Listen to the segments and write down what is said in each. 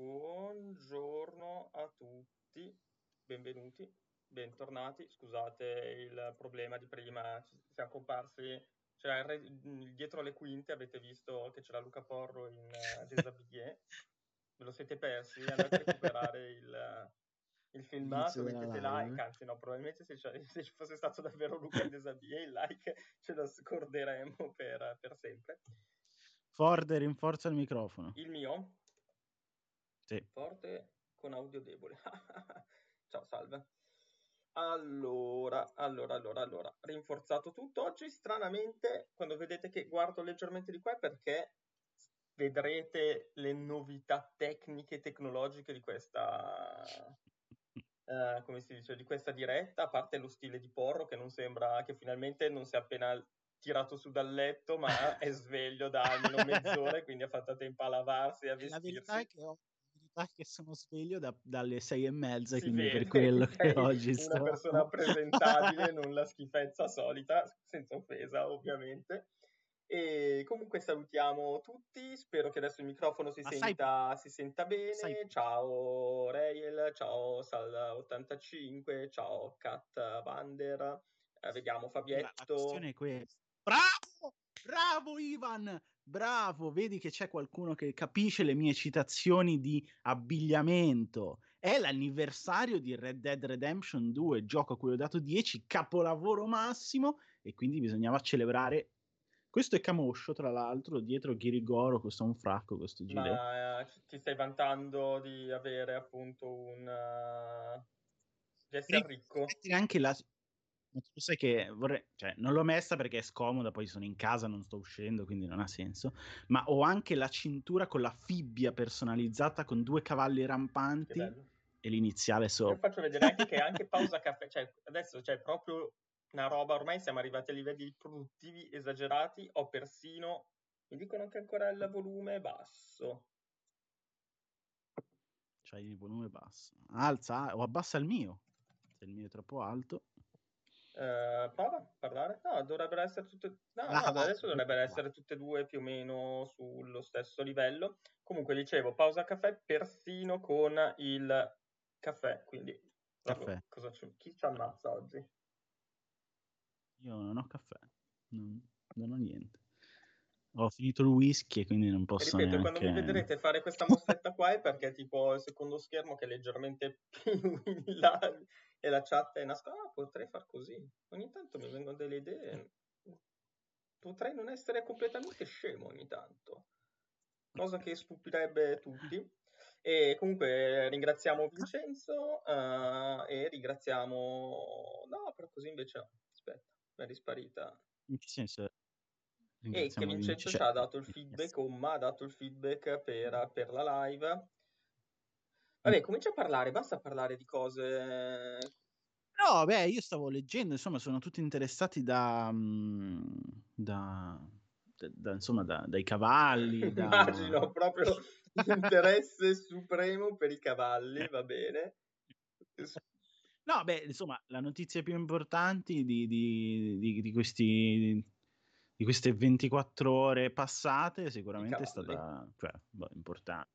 Buongiorno a tutti, benvenuti, bentornati. Scusate il problema di prima, siamo comparsi cioè, dietro le quinte avete visto che c'era Luca Porro in uh, Desabillé, ve lo siete persi, andate a recuperare il, il filmato, mettete like, anzi no, probabilmente se, se, ci fosse stato davvero Luca in Desabillé il like ce lo scorderemo per, per sempre. Ford rinforza il microfono. Il mio? Sì. Forte con audio debole. Ciao, salve. Allora, allora, allora, allora, rinforzato tutto. Oggi, stranamente, quando vedete che guardo leggermente di qua è perché vedrete le novità tecniche e tecnologiche di questa, uh, come si dice, di questa diretta, a parte lo stile di Porro che non sembra, che finalmente non si è appena tirato su dal letto, ma è sveglio da almeno mezz'ora, quindi ha fatto tempo a lavarsi e a vestirsi. La verità è che ho che sono sveglio da, dalle sei e mezza, quindi vede, per quello che oggi sto... Una persona presentabile, non la schifezza solita, senza offesa ovviamente. E comunque salutiamo tutti, spero che adesso il microfono si, senta, sai... si senta, bene. Sai... Ciao Rail, ciao Sal85, ciao Kat Vander, eh, vediamo Fabietto. La, la è questa. Bravo! Bravo Ivan! Bravo, vedi che c'è qualcuno che capisce le mie citazioni di abbigliamento. È l'anniversario di Red Dead Redemption 2, gioco a cui ho dato 10, capolavoro massimo, e quindi bisognava celebrare. Questo è Camoscio, tra l'altro, dietro Ghirigoro, questo è un fracco, questo giro. Ma eh, ti stai vantando di avere appunto un... Uh, di essere ricco. Anche la, ma tu sai che vorrei, cioè, non l'ho messa perché è scomoda, poi sono in casa, non sto uscendo, quindi non ha senso. Ma ho anche la cintura con la fibbia personalizzata con due cavalli rampanti e l'iniziale sopra. Io faccio vedere anche che anche pausa caffè, cioè adesso c'è proprio una roba, ormai siamo arrivati a livelli produttivi esagerati, ho persino, mi dicono che ancora il volume è basso. C'hai il volume basso. Alza o abbassa il mio, se il mio è troppo alto. Uh, prova a parlare? No, dovrebbero essere tutte. No, ah, no, adesso dovrebbero essere tutte e due più o meno sullo stesso livello. Comunque, dicevo, pausa caffè persino con il caffè. Quindi, caffè. Cosa c- chi ci ammazza oggi? Io non ho caffè, non, non ho niente. Ho finito il whisky e quindi non posso Ripeto, neanche... quando mi vedrete fare questa mostretta qua è perché tipo il secondo schermo che è leggermente più in là e la chat è nascosta. Ah, potrei far così. Ogni tanto mi vengono delle idee. Potrei non essere completamente scemo ogni tanto. Cosa che stupirebbe tutti. E comunque ringraziamo Vincenzo uh, e ringraziamo... No, però così invece no. Aspetta, è risparita. In che senso? E che Vincenzo ci ha dato il feedback, Omma ha dato il feedback per, per la live Vabbè, comincia a parlare, basta parlare di cose. No, beh, io stavo leggendo, insomma, sono tutti interessati da. Mm, da, da, da insomma, da, dai cavalli. Da... Immagino proprio l'interesse supremo per i cavalli, va bene. No, beh, insomma, la notizia più importante di, di, di, di questi di queste 24 ore passate sicuramente è stata cioè, boh, importante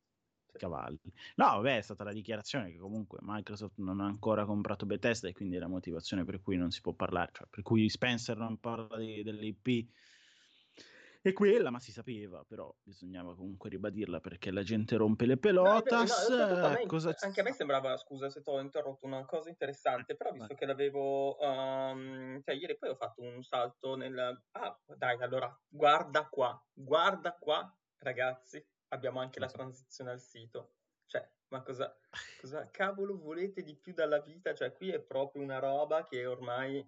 cavalli. No, vabbè, è stata la dichiarazione che comunque Microsoft non ha ancora comprato Bethesda e quindi è la motivazione per cui non si può parlare, cioè per cui Spencer non parla di, dell'IP. E quella, ma si sapeva, però bisognava comunque ribadirla perché la gente rompe le pelotas. No, no, me, cosa... Anche a me sembrava, scusa se ti ho interrotto, una cosa interessante, però visto Vai. che l'avevo... Um, cioè ieri poi ho fatto un salto nel... Ah, dai, allora, guarda qua, guarda qua, ragazzi, abbiamo anche la transizione al sito. Cioè, ma cosa, cosa cavolo volete di più dalla vita? Cioè, qui è proprio una roba che ormai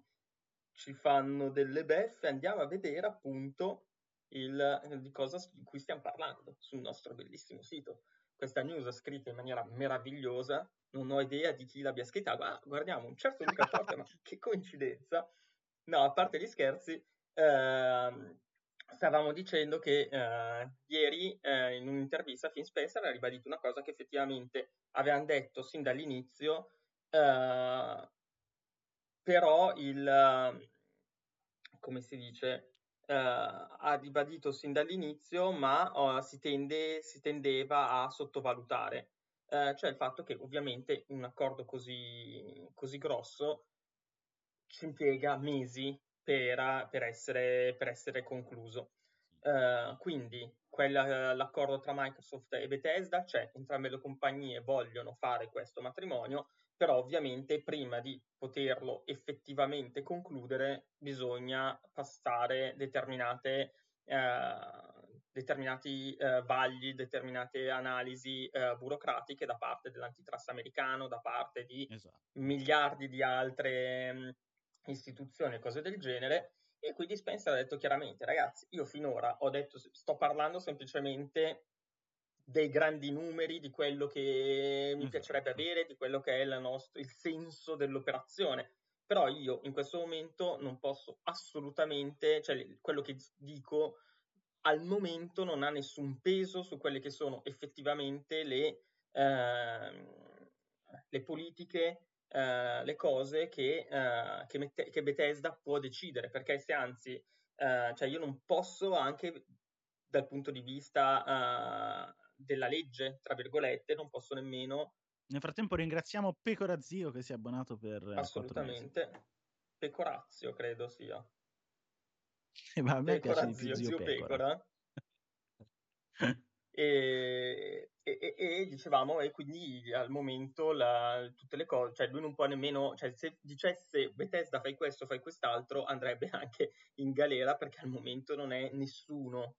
ci fanno delle beffe. Andiamo a vedere appunto il, di cosa di cui stiamo parlando sul nostro bellissimo sito. Questa news scritta in maniera meravigliosa, non ho idea di chi l'abbia scritta, ma guardiamo, un certo Luca Forte, ma che coincidenza. No, a parte gli scherzi, eh, stavamo dicendo che eh, ieri eh, in un'intervista Finn Spencer ha ribadito una cosa che effettivamente avevano detto sin dall'inizio, eh, però il, come si dice, eh, ha ribadito sin dall'inizio, ma oh, si, tende, si tendeva a sottovalutare. eh, cioè il fatto che ovviamente un accordo così, così grosso ci impiega mesi per, per, essere, per essere, concluso. Uh, quindi quella, l'accordo tra Microsoft e Bethesda c'è, entrambe le compagnie vogliono fare questo matrimonio, però ovviamente prima di poterlo effettivamente concludere bisogna passare determinate, uh, determinati uh, vagli, determinate analisi burocratiche da parte dell'antitrust americano, da parte di esatto. miliardi di altre istituzioni e cose del genere. E quindi Spencer ha detto chiaramente, ragazzi, io finora ho detto, sto parlando semplicemente dei grandi numeri, di quello che mi piacerebbe avere, di quello che è nostro, il senso dell'operazione. Però io in questo momento non posso assolutamente, cioè quello che dico al momento non ha nessun peso su quelle che sono effettivamente le, eh, le politiche uh, le cose che, uh, che, mette- che, Bethesda può decidere, perché se anzi, uh, cioè io non posso anche dal punto di vista della legge, tra virgolette, non posso nemmeno... Nel frattempo ringraziamo Pecora Zio che si è abbonato per... Assolutamente. Pecorazio credo sia. E va, a me Pecora piace zio, zio, zio Pecora. Pecora. e, e, e, dicevamo, e quindi al momento la, tutte le cose, cioè lui non può nemmeno, cioè se dicesse Bethesda fai questo, fai quest'altro, andrebbe anche in galera perché al momento non è nessuno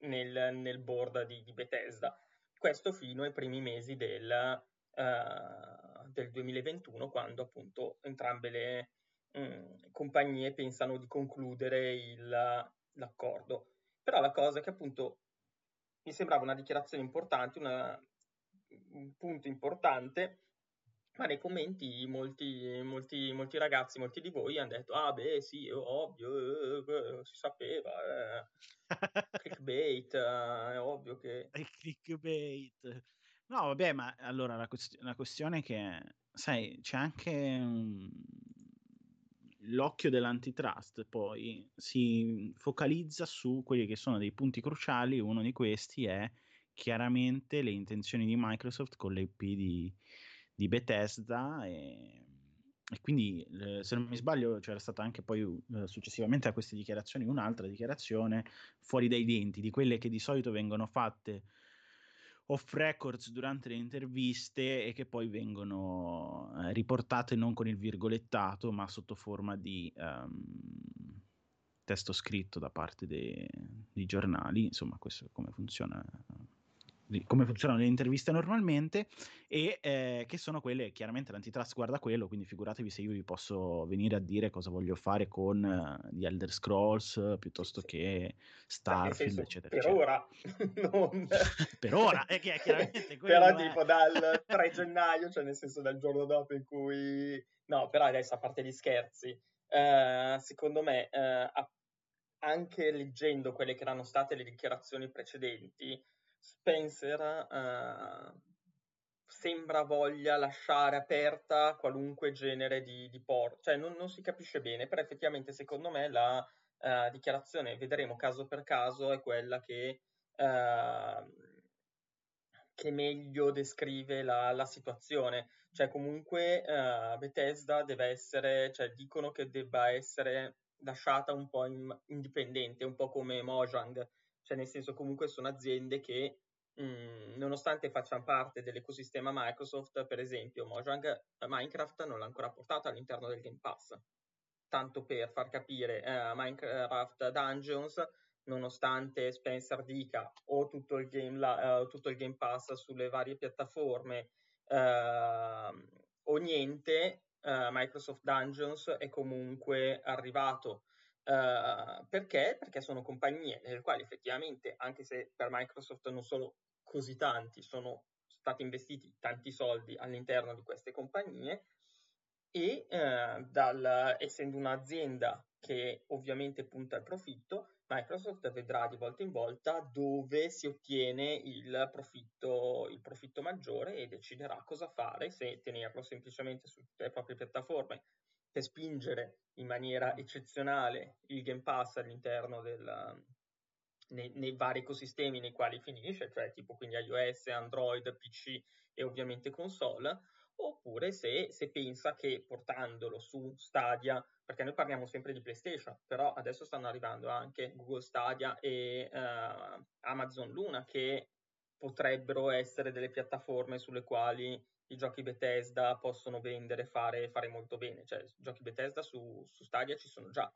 nel, nel board di, di, Bethesda. Questo fino ai primi mesi del, uh, del 2021, quando appunto entrambe le um, compagnie pensano di concludere il, l'accordo. Però la cosa che appunto mi sembrava una dichiarazione importante, una, un punto importante, ma nei commenti molti, molti, molti ragazzi, molti di voi hanno detto, ah beh sì, ovvio, eh, eh, si sapeva, eh. clickbait, eh, è ovvio che... Il clickbait. No, vabbè, ma allora la, quest- la questione è che, sai, c'è anche... Um l'occhio dell'antitrust poi si focalizza su quelli che sono dei punti cruciali, uno di questi è chiaramente le intenzioni di Microsoft con l'IP di, di Bethesda e, e quindi eh, se non mi sbaglio c'era stata anche poi eh, successivamente a queste dichiarazioni un'altra dichiarazione fuori dai denti di quelle che di solito vengono fatte off records durante le interviste e che poi vengono eh, riportate non con il virgolettato ma sotto forma di um, testo scritto da parte dei, dei giornali, insomma questo è come funziona come funzionano le interviste normalmente e eh, che sono quelle, chiaramente l'antitrust guarda quello, quindi figuratevi se io vi posso venire a dire cosa voglio fare con uh, gli Elder Scrolls piuttosto che Starfield, senso, eccetera. Per eccetera. ora, non... per ora, è che chiaramente Però è... tipo dal 3 gennaio, cioè nel senso dal giorno dopo in cui... No, però adesso a parte gli scherzi, uh, secondo me uh, anche leggendo quelle che erano state le dichiarazioni precedenti, Spencer uh, sembra voglia lasciare aperta qualunque genere di, di porto, cioè non, non, si capisce bene, però effettivamente secondo me la uh, dichiarazione, vedremo caso per caso, è quella che, uh, che meglio descrive la, la, situazione, cioè comunque Bethesda deve essere, cioè dicono che debba essere lasciata un po' in, indipendente, un po' come Mojang, cioè nel senso comunque sono aziende che mh, mm, nonostante facciano parte dell'ecosistema Microsoft, per esempio Mojang eh, Minecraft non l'ha ancora portato all'interno del Game Pass, tanto per far capire eh, Minecraft Dungeons nonostante Spencer dica o tutto il Game, la, uh, tutto il game Pass sulle varie piattaforme uh, o niente, uh, Microsoft Dungeons è comunque arrivato Uh, perché? Perché sono compagnie nelle quali effettivamente, anche se per Microsoft non sono così tanti, sono stati investiti tanti soldi all'interno di queste compagnie e uh, dal, essendo un'azienda che ovviamente punta al profitto, Microsoft vedrà di volta in volta dove si ottiene il profitto, il profitto maggiore e deciderà cosa fare, se tenerlo semplicemente sulle proprie piattaforme per spingere in maniera eccezionale il Game Pass all'interno del, nei, nei, vari ecosistemi nei quali finisce, cioè tipo quindi iOS, Android, PC e ovviamente console, oppure se, se, pensa che portandolo su Stadia, perché noi parliamo sempre di PlayStation, però adesso stanno arrivando anche Google Stadia e uh, Amazon Luna che potrebbero essere delle piattaforme sulle quali i giochi Bethesda possono vendere fare, fare, molto bene, cioè giochi Bethesda su, su Stadia ci sono già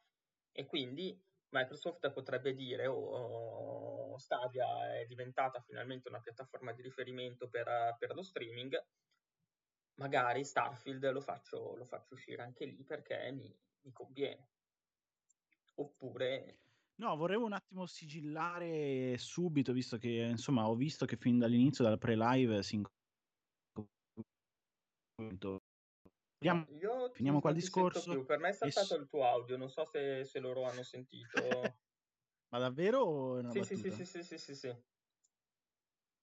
e quindi Microsoft potrebbe dire oh, Stadia è diventata finalmente una piattaforma di riferimento per, per lo streaming, magari Starfield lo faccio, lo faccio, uscire anche lì perché mi, mi conviene. Oppure... No, vorrei un attimo sigillare subito, visto che insomma ho visto che fin dall'inizio, dal pre-live, si Finiamo, Io finiamo qua il discorso. Per me è saltato s- il tuo audio, non so se, se loro hanno sentito. Ma davvero sì, sì, sì, sì, sì, sì, sì, sì.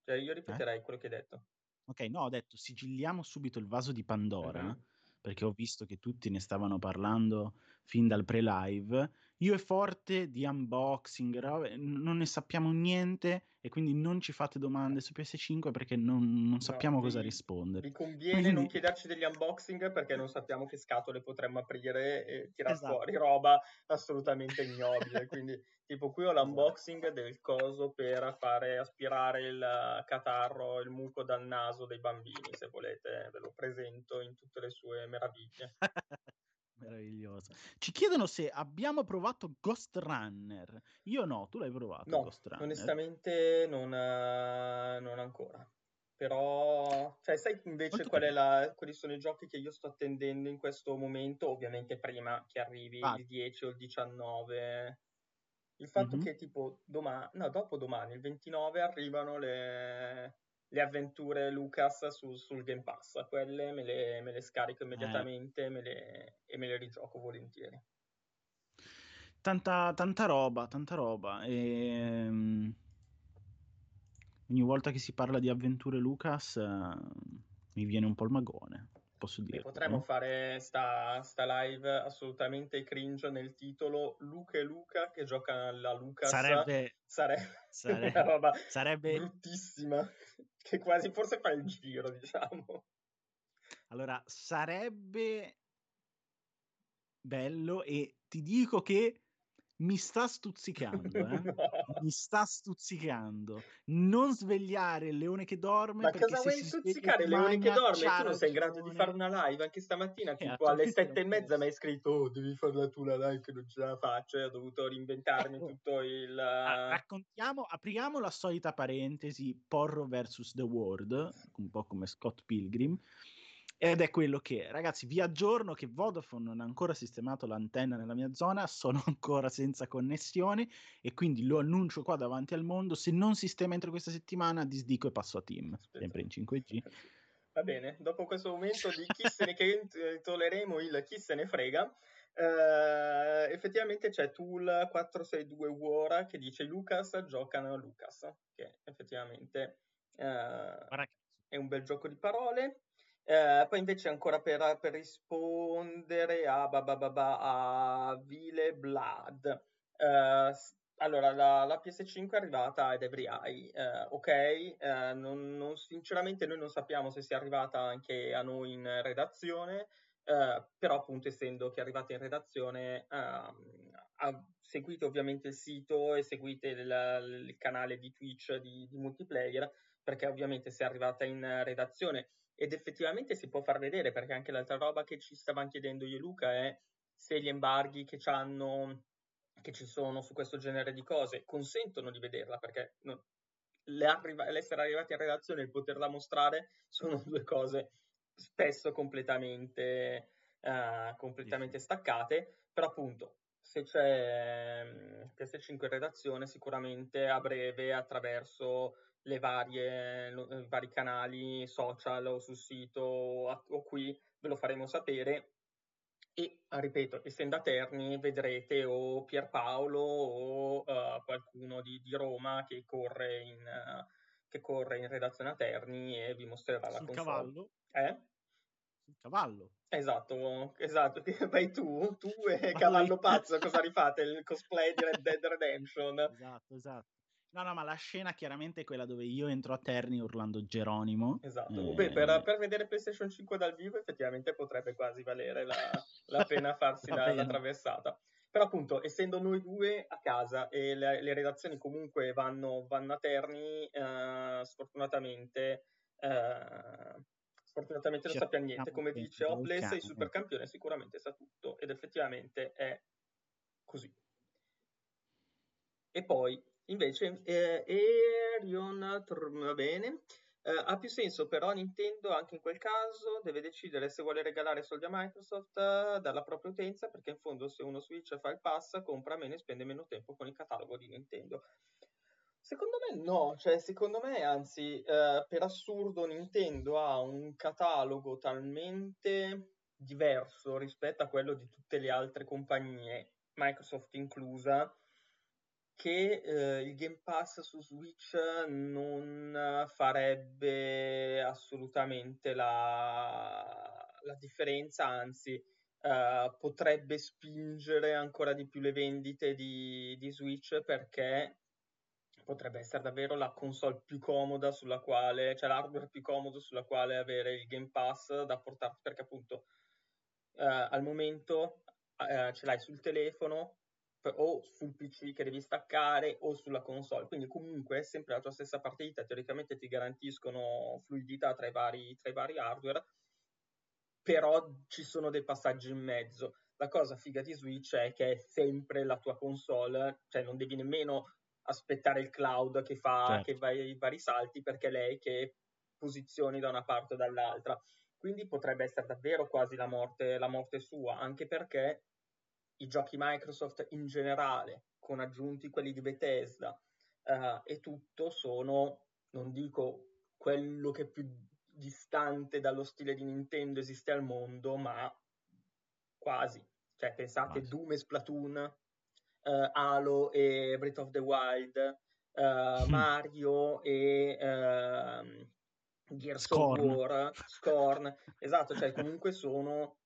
Cioè io ripeterei eh? quello che hai detto. Ok, no, ho detto sigilliamo subito il vaso di Pandora, uh-huh. perché ho visto che tutti ne stavano parlando fin dal pre-live. Io e Forte di unboxing, non ne sappiamo niente e quindi non ci fate domande su PS5 perché non, non sappiamo no, cosa vi, rispondere. Vi conviene quindi... non chiederci degli unboxing perché non sappiamo che scatole potremmo aprire e tirare esatto. fuori roba assolutamente ignobile. quindi, tipo, qui ho esatto. l'unboxing del coso per fare aspirare il catarro, il muco dal naso dei bambini. Se volete, ve lo presento in tutte le sue meraviglie. Meraviglioso. Ci chiedono se abbiamo provato Ghost Runner. Io no, tu l'hai provato no, Ghost Runner? onestamente non, non ancora. Però, cioè, sai invece qual la, quali sono i giochi che io sto attendendo in questo momento? Ovviamente prima che arrivi ah. il 10 o il 19. Il fatto mm-hmm. che tipo domani, no, dopo domani, il 29, arrivano le, le avventure Lucas su, sul Game Pass, quelle me le, me le scarico immediatamente eh. me le, e me le rigioco volentieri. Tanta, tanta roba, tanta roba. E, um, ogni volta che si parla di avventure Lucas uh, mi viene un po' il magone posso dire. Potremmo no? fare sta, sta, live assolutamente cringe nel titolo Luca e Luca che giocano alla Lucas. Sarebbe, sarebbe, sarebbe una roba sarebbe... bruttissima, che quasi forse fa il giro, diciamo. Allora, sarebbe bello e ti dico che mi sta stuzzicando, eh? mi sta stuzzicando. Non svegliare il leone che dorme. Ma cosa vuoi stuzzicare il leone che dorme? Tu non sei in grado di fare una live anche stamattina, eh, tipo alle sette e mezza mi hai scritto oh, devi farla tu la live che non ce la faccio e ho dovuto reinventarmi ecco. tutto il... raccontiamo, apriamo la solita parentesi Porro vs. The World, un po' come Scott Pilgrim. Ed è quello che, ragazzi, vi aggiorno che Vodafone non ha ancora sistemato l'antenna nella mia zona, sono ancora senza connessione e quindi lo annuncio qua davanti al mondo. Se non sistema entro questa settimana, disdico e passo a Team, Aspetta. sempre in 5G. Va bene, dopo questo momento di chi se ne che toleremo il chi se ne frega, Uh, effettivamente c'è Tool 462 War che dice Lucas giocano a Lucas, che effettivamente uh, è un bel gioco di parole. Eh, poi invece ancora per, per rispondere a, a Vile Blood. Eh, allora, la, la, PS5 è arrivata ed Every Eye, eh, ok, eh, non, non, sinceramente noi non sappiamo se sia arrivata anche a noi in redazione, eh, però appunto essendo che è arrivata in redazione, ehm, seguite ovviamente il sito e seguite il, il canale di Twitch di, di multiplayer, perché ovviamente se è arrivata in redazione ed effettivamente si può far vedere perché anche l'altra roba che ci stavano chiedendo io e Luca è se gli embarghi che, che ci sono su questo genere di cose consentono di vederla perché no, l'essere arrivati in redazione e il poterla mostrare sono due cose spesso completamente, uh, completamente staccate. Però appunto se c'è um, PS5 in redazione sicuramente a breve attraverso le varie, i vari canali social o sul sito o, qui, ve lo faremo sapere. E ripeto, essendo a Terni, vedrete o Pierpaolo o uh, qualcuno di, di, Roma che corre, in, uh, che corre in redazione a Terni e vi mostrerà Sul la console. cavallo? Eh? Sul cavallo. Esatto, esatto. Vai tu, tu e Cavallo Pazzo, cosa rifate? Il cosplay di Red Dead Redemption. Esatto, esatto. No, no, ma la scena chiaramente è quella dove io entro a Terni urlando Geronimo. Esatto. Eh... Beh, per, per, vedere PlayStation 5 dal vivo effettivamente potrebbe quasi valere la, la pena farsi la, la, traversata. Però appunto, essendo noi due a casa e le, le redazioni comunque vanno, vanno a Terni, eh, sfortunatamente... Eh, sfortunatamente non sappiamo niente. Come dice Hopeless, il supercampione sicuramente sa tutto ed effettivamente è così. E poi Invece, eh, Arion va bene. Eh, ha più senso però Nintendo anche in quel caso deve decidere se vuole regalare soldi a Microsoft eh, dalla propria utenza perché in fondo se uno Switch fa il pass compra meno e spende meno tempo con il catalogo di Nintendo. Secondo me no, cioè secondo me anzi eh, per assurdo Nintendo ha un catalogo talmente diverso rispetto a quello di tutte le altre compagnie, Microsoft inclusa, che eh, il Game Pass su Switch non farebbe assolutamente la, la differenza, anzi eh, potrebbe spingere ancora di più le vendite di, di Switch perché potrebbe essere davvero la console più comoda sulla quale, cioè l'hardware più comodo sulla quale avere il Game Pass da portare, perché appunto eh, al momento eh, ce l'hai sul telefono, o sul PC che devi staccare o sulla console, quindi comunque è sempre la tua stessa partita, teoricamente ti garantiscono fluidità tra i vari, tra i vari hardware, però ci sono dei passaggi in mezzo. La cosa figa di Switch è che è sempre la tua console, cioè non devi nemmeno aspettare il cloud che fa certo. che va i vari salti perché è lei che posizioni da una parte o dall'altra. Quindi potrebbe essere davvero quasi la morte, la morte sua, anche perché i giochi Microsoft in generale, con aggiunti quelli di Bethesda uh, e tutto, sono, non dico quello che più distante dallo stile di Nintendo esiste al mondo, ma quasi. Cioè, pensate, quasi. Doom e Splatoon, uh, Halo e Breath of the Wild, uh, Mario e uh, Gears Scorn. of War, Scorn. esatto, cioè comunque sono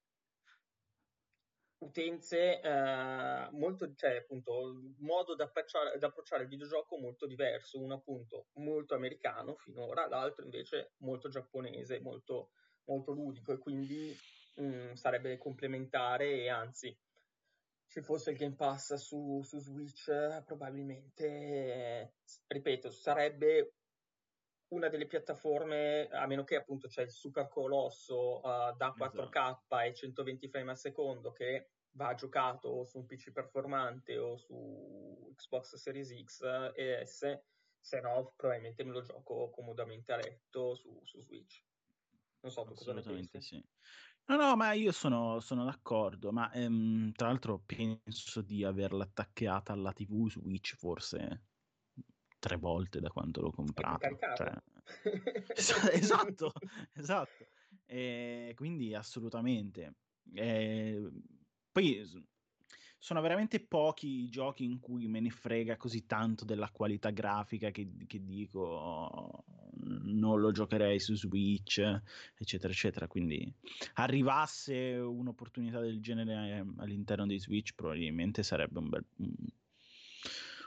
utenze eh, molto, cioè appunto, un modo di approcciare, approcciare, il videogioco molto diverso, uno appunto molto americano finora, l'altro invece molto giapponese, molto, molto ludico e quindi mh, mm, sarebbe complementare e anzi se fosse il Game Pass su, su Switch probabilmente, ripeto, sarebbe una delle piattaforme, a meno che appunto c'è il super colosso uh, da 4K esatto. e 120 frame al secondo che va giocato o su un PC performante o su Xbox Series X e S, se no probabilmente me lo gioco comodamente a letto su, su Switch. Non so cosa ne pensi. Sì. No, no, ma io sono, sono d'accordo, ma ehm, tra l'altro penso di averla attaccata alla TV Switch forse tre volte da quando l'ho comprata. Cioè... esatto, esatto. E quindi assolutamente. E poi sono veramente pochi i giochi in cui me ne frega così tanto della qualità grafica che, che dico non lo giocherei su Switch, eccetera, eccetera. Quindi arrivasse un'opportunità del genere ehm, all'interno di Switch, probabilmente sarebbe un bel,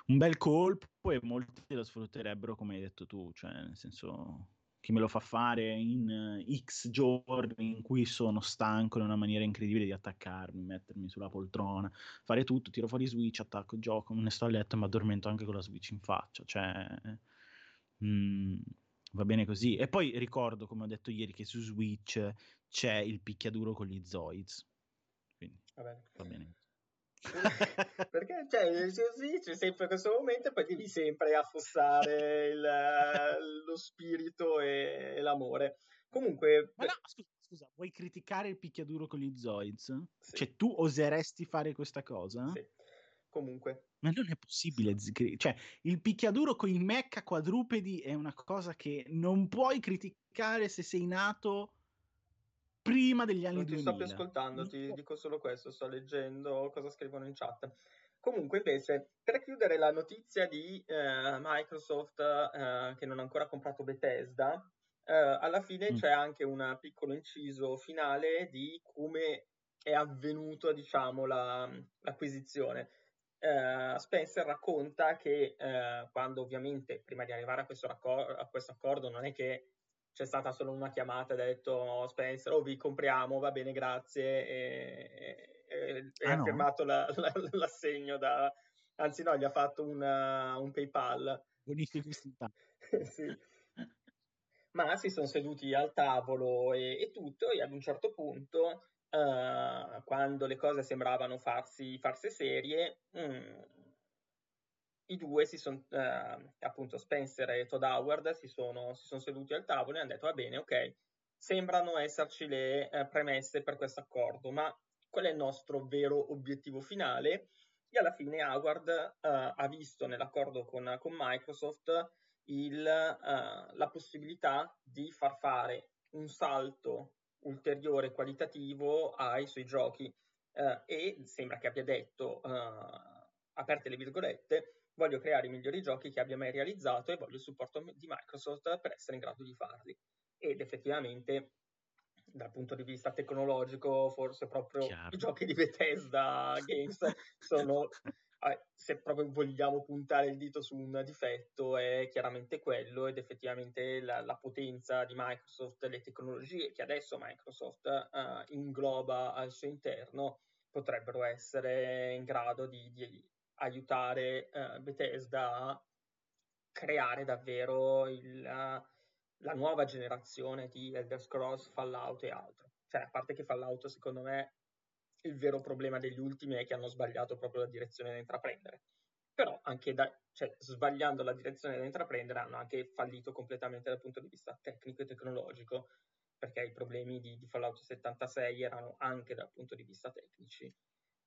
un bel colpo e molti lo sfrutterebbero come hai detto tu, cioè nel senso che me lo fa fare in uh, X giorni in cui sono stanco in una maniera incredibile di attaccarmi, mettermi sulla poltrona, fare tutto, tiro fuori Switch, attacco, gioco, me ne sto a letto e mi addormento anche con la Switch in faccia, cioè mh, mm, va bene così. E poi ricordo, come ho detto ieri, che su Switch c'è il picchiaduro con gli Zoids, quindi va bene. Va bene. Perché cioè, sì, c'è sempre questo momento e poi devi sempre affossare il, lo spirito e, e, l'amore. Comunque... Ma no, scusa, scusa, vuoi criticare il picchiaduro con gli Zoids? Sì. Cioè tu oseresti fare questa cosa? Sì. Comunque. Ma non è possibile, cioè il picchiaduro con i mecca quadrupedi è una cosa che non puoi criticare se sei nato prima degli anni non 2000. ti sto più ascoltando, ti dico solo questo, sto leggendo cosa scrivono in chat. Comunque invece, per chiudere la notizia di eh, Microsoft eh, che non ha ancora comprato Bethesda, eh, alla fine mm. c'è anche un piccolo inciso finale di come è avvenuto, diciamo, la, l'acquisizione. Uh, Spencer racconta che uh, quando ovviamente prima di arrivare a questo, raccor- a questo, accordo non è che c'è stata solo una chiamata e ha detto oh, Spencer, oh vi compriamo, va bene, grazie, e, e, e ah, ha no? firmato la, la, l'assegno da... Anzi no, gli ha fatto una, un PayPal. Buonissimo. sì ma si sono seduti al tavolo e, e tutto e ad un certo punto, uh, quando le cose sembravano farsi, farsi serie, mm, i due si sono, uh, appunto Spencer e Todd Howard si sono, si sono, seduti al tavolo e hanno detto va bene, ok, sembrano esserci le uh, premesse per questo accordo, ma qual è il nostro vero obiettivo finale? E alla fine Howard ha visto nell'accordo con, con Microsoft il, uh, la possibilità di far fare un salto ulteriore qualitativo ai suoi giochi uh, e sembra che abbia detto, uh, aperte le virgolette, voglio creare i migliori giochi che abbia mai realizzato e voglio il supporto di Microsoft per essere in grado di farli. Ed effettivamente dal punto di vista tecnologico, forse proprio Chiaro. i giochi di Bethesda Games sono se proprio vogliamo puntare il dito su un difetto è chiaramente quello ed effettivamente la, la potenza di Microsoft, le tecnologie che adesso Microsoft uh, ingloba al suo interno potrebbero essere in grado di, di aiutare uh, Bethesda a creare davvero il, la nuova generazione di Elder Scrolls, Fallout e altro. Cioè, a parte che Fallout secondo me il vero problema degli ultimi è che hanno sbagliato proprio la direzione da intraprendere. Però anche da, cioè, sbagliando la direzione da intraprendere hanno anche fallito completamente dal punto di vista tecnico e tecnologico, perché i problemi di, di Fallout 76 erano anche dal punto di vista tecnici.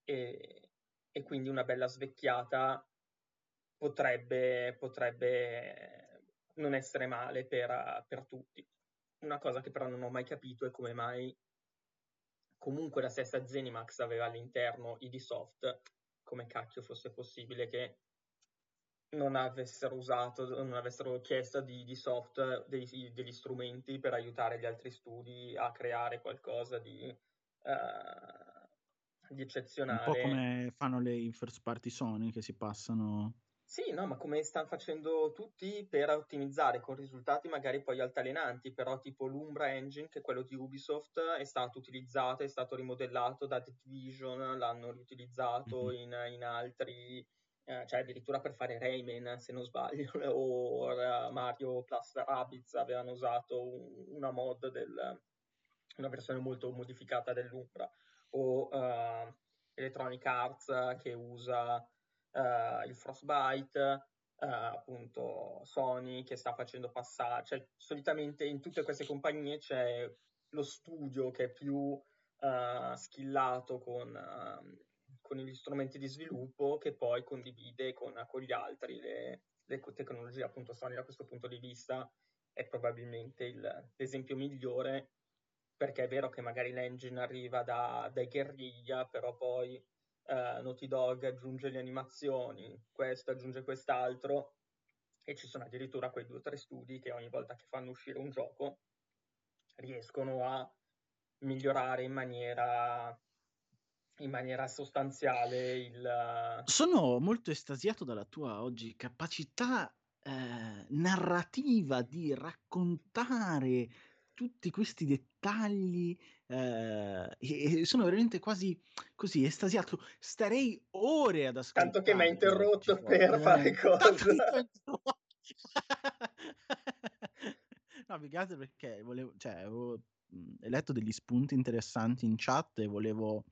E, e quindi una bella svecchiata potrebbe, potrebbe non essere male per, per tutti. Una cosa che però non ho mai capito è come mai comunque la stessa Zenimax aveva all'interno ID come cacchio fosse possibile che non avessero usato, non avessero chiesto di, di soft dei, degli strumenti per aiutare gli altri studi a creare qualcosa di, uh, di eccezionale. Un po' come fanno le first party Sony che si passano sì, no, ma come stanno facendo tutti per ottimizzare con risultati magari poi altalenanti, però tipo l'Umbra Engine, che è quello di Ubisoft, è stato utilizzato, è stato rimodellato da The Division, l'hanno riutilizzato mm-hmm. in, in, altri, eh, cioè addirittura per fare Rayman, se non sbaglio, o uh, Mario Plus Rabbids avevano usato un, una mod del, una versione molto modificata dell'Umbra, o uh, Electronic Arts che usa uh, il Frostbite, uh, appunto Sony che sta facendo passare, cioè solitamente in tutte queste compagnie c'è lo studio che è più skillato con, uh, con, gli strumenti di sviluppo che poi condivide con, con gli altri le, le, tecnologie, appunto Sony da questo punto di vista è probabilmente il, l'esempio migliore perché è vero che magari l'engine arriva da, dai guerriglia, però poi uh, Naughty Dog aggiunge le animazioni, questo aggiunge quest'altro, e ci sono addirittura quei due o tre studi che ogni volta che fanno uscire un gioco riescono a migliorare in maniera, in maniera sostanziale il... Sono molto estasiato dalla tua oggi capacità eh, narrativa di raccontare tutti questi dettagli eh, e sono veramente quasi così estasiato. Starei ore ad ascoltare. Tanto che mi ha interrotto per eh, fare cose. no, più che altro perché volevo, cioè, avevo letto degli spunti interessanti in chat e volevo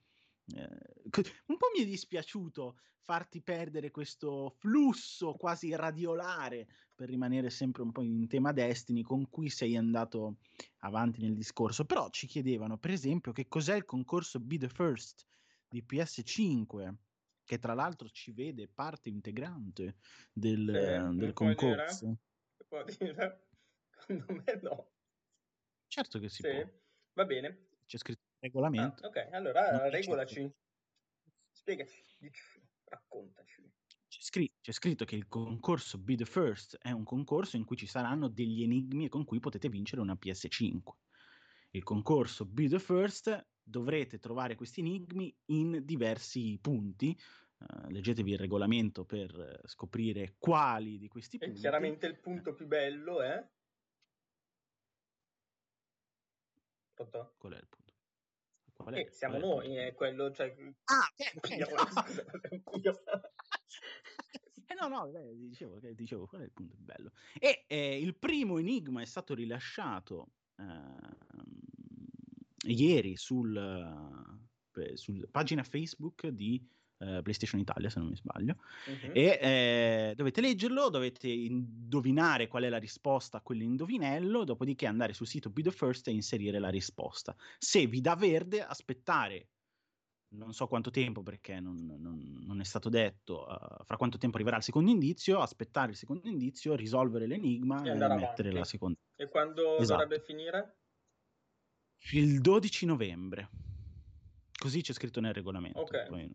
un po' mi è dispiaciuto farti perdere questo flusso quasi radiolare per rimanere sempre un po' in tema Destiny con cui sei andato avanti nel discorso. Però ci chiedevano, per esempio, che cos'è il concorso Be the First di PS5, che tra l'altro ci vede parte integrante del, eh, del concorso. Può dire? Secondo me no. Certo che si sì. può. Va bene. C'è scritto regolamento. Ah, ok, allora non regolaci. Spiegaci, dici, raccontaci. C'è scritto, c'è scritto, che il concorso Be the First è un concorso in cui ci saranno degli enigmi con cui potete vincere una PS5. Il concorso Be the First dovrete trovare questi enigmi in diversi punti Uh, leggetevi il regolamento per scoprire quali di questi punti. E chiaramente il punto più bello è... Pronto? Qual è il punto? Qual è? Eh, siamo Qual noi, è quello... Cioè... Ah, ok, Eh no, no, beh, dicevo, dicevo, qual è il punto bello? E eh, il primo enigma è stato rilasciato eh, ieri sul, eh, sulla pagina Facebook di eh, PlayStation Italia, se non mi sbaglio. Uh-huh. E eh, dovete leggerlo, dovete indovinare qual è la risposta a quell'indovinello, dopodiché andare sul sito Be the First e inserire la risposta. Se vi dà verde, aspettare non so quanto tempo perché non, non, non è stato detto uh, fra quanto tempo arriverà il secondo indizio, aspettare il secondo indizio, risolvere l'enigma e, e mettere avanti. la seconda. E quando esatto. dovrebbe finire? Il 12 novembre. Così c'è scritto nel regolamento. Ok. Poi...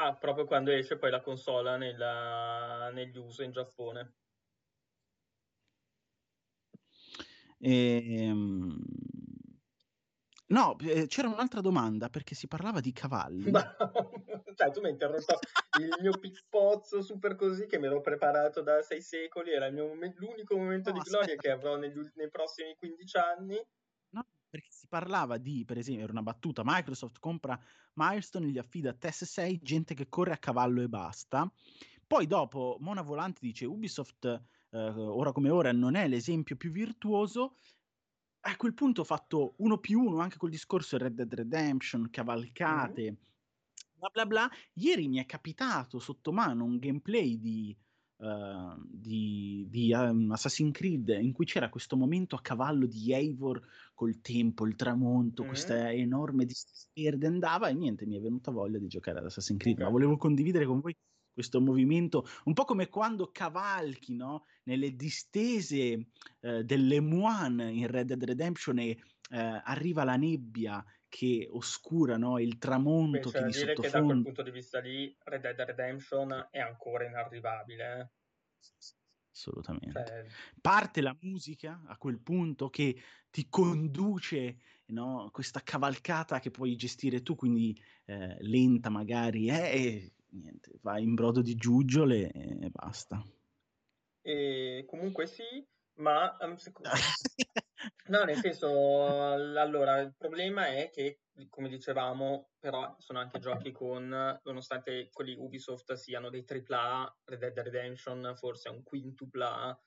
Ah, proprio quando esce poi la console nella... negli uso in Giappone. E, ehm, No, eh, c'era un'altra domanda perché si parlava di cavalli. Ma, cioè, tu mi hai interrotto il mio pippozzo super così che me l'ho preparato da sei secoli, era mio, l'unico momento no, di gloria aspetta. che avrò negli, nei prossimi 15 anni. Perché si parlava di, per esempio, era una battuta, Microsoft compra Milestone, gli affida Test 6, gente che corre a cavallo e basta. Poi dopo Mona Volante dice Ubisoft, eh, ora come ora, non è l'esempio più virtuoso, a quel punto ho fatto uno più uno anche col discorso Red Dead Redemption, cavalcate, mm-hmm. bla bla bla. Ieri mi è capitato sotto mano un gameplay di, uh, di, di um, Assassin's Creed in cui c'era questo momento a cavallo di Eivor col tempo, il tramonto, mm-hmm. questa enorme distanza verde andava e niente, mi è venuta voglia di giocare ad Assassin's Creed, okay. ma volevo condividere con voi questo movimento, un po' come quando cavalchi no? nelle distese eh, delle Moine in Red Dead Redemption e eh, arriva la nebbia che oscura no? il tramonto Beh, che di dire che da quel punto di vista lì Red Dead Redemption è ancora inarrivabile. Eh? Assolutamente. Cioè... Parte la musica a quel punto che ti conduce no? questa cavalcata che puoi gestire tu, quindi eh, lenta magari, eh, e niente, vai in brodo di giuggiole e basta. E comunque sì, ma um, secondo... no, nel senso, allora, il problema è che, come dicevamo, però sono anche giochi con, nonostante quelli Ubisoft siano dei AAA, Red Dead Redemption forse è un quintupla,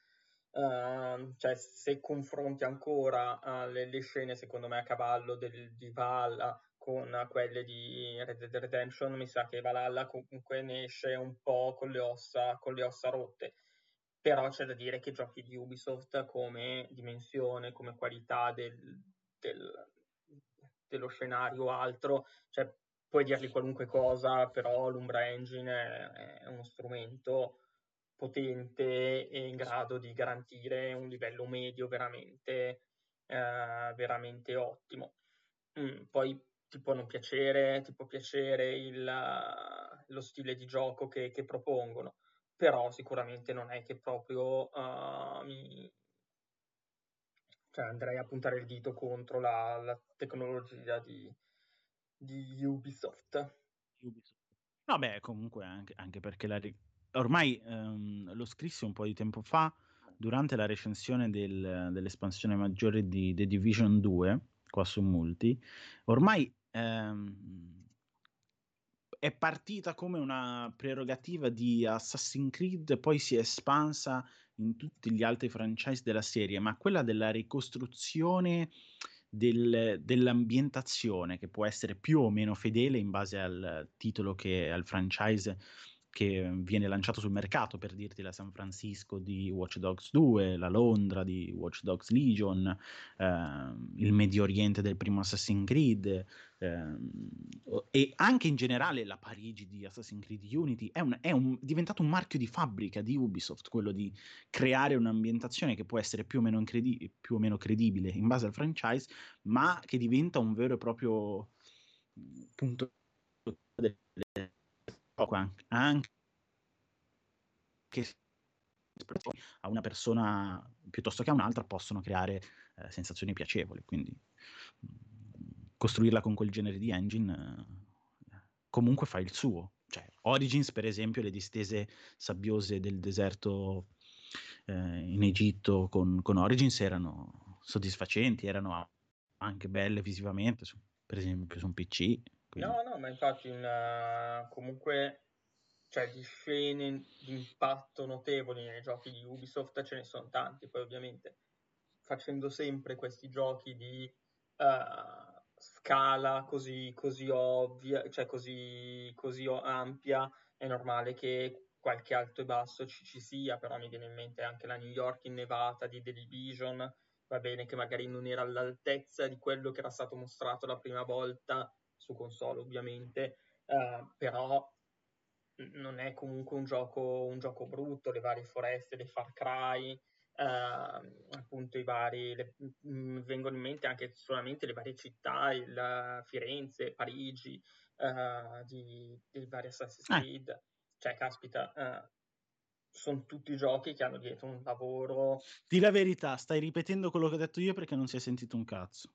uh, cioè se confronti ancora uh, le, le, scene, secondo me, a cavallo del, di Valhalla con quelle di Red Dead Redemption, mi sa che Valhalla comunque ne esce un po' con le ossa, con le ossa rotte. Però c'è da dire che giochi di Ubisoft come dimensione, come qualità del, del, dello scenario o altro, cioè puoi dirgli qualunque cosa, però l'Umbra Engine è, è uno strumento potente e in grado di garantire un livello medio veramente, eh, veramente ottimo. Mm, poi ti può non piacere, ti può piacere il, lo stile di gioco che, che, propongono, però sicuramente non è che proprio uh, mi... cioè andrei a puntare il dito contro la, la tecnologia di, di Ubisoft. Ubisoft. No, beh, comunque anche, anche perché la, ormai um, lo scrissi un po' di tempo fa durante la recensione del, dell'espansione maggiore di The Division 2 qua su Multi. Ormai ehm, è partita come una prerogativa di Assassin's Creed, poi si è espansa in tutti gli altri franchise della serie, ma quella della ricostruzione del, dell'ambientazione, che può essere più o meno fedele in base al titolo che al franchise che viene lanciato sul mercato, per dirti la San Francisco di Watch Dogs 2, la Londra di Watch Dogs Legion, eh, il Medio Oriente del primo Assassin's Creed e anche in generale la Parigi di Assassin's Creed Unity è, un, è un, diventato un marchio di fabbrica di Ubisoft, quello di creare un'ambientazione che può essere più o meno, incredi- più o meno credibile in base al franchise, ma che diventa un vero e proprio punto delle anche, anche a una persona piuttosto che a un'altra possono creare eh, sensazioni piacevoli. Quindi costruirla con quel genere di engine comunque fa il suo. cioè, Origins, per esempio, le distese sabbiose del deserto eh, in Egitto con, con, Origins erano soddisfacenti, erano anche belle visivamente, su, per esempio su un PC. Quindi... No, no, ma infatti una, comunque cioè, di scene di impatto notevoli nei giochi di Ubisoft ce ne sono tanti, poi ovviamente facendo sempre questi giochi di uh, scala così, così ovvia, cioè così, così ampia, è normale che qualche alto e basso ci, ci, sia, però mi viene in mente anche la New York innevata di The Division, va bene che magari non era all'altezza di quello che era stato mostrato la prima volta su console ovviamente, uh, però non è comunque un gioco, un gioco brutto, le varie foreste, le Far Cry, appunto i vari, le, mh, mm, vengono in mente anche solamente le varie città, il, Firenze, Parigi, uh, di, dei vari Assassin's ah. Creed, eh. cioè caspita, uh, sono tutti giochi che hanno dietro un lavoro. Di la verità, stai ripetendo quello che ho detto io perché non si è sentito un cazzo.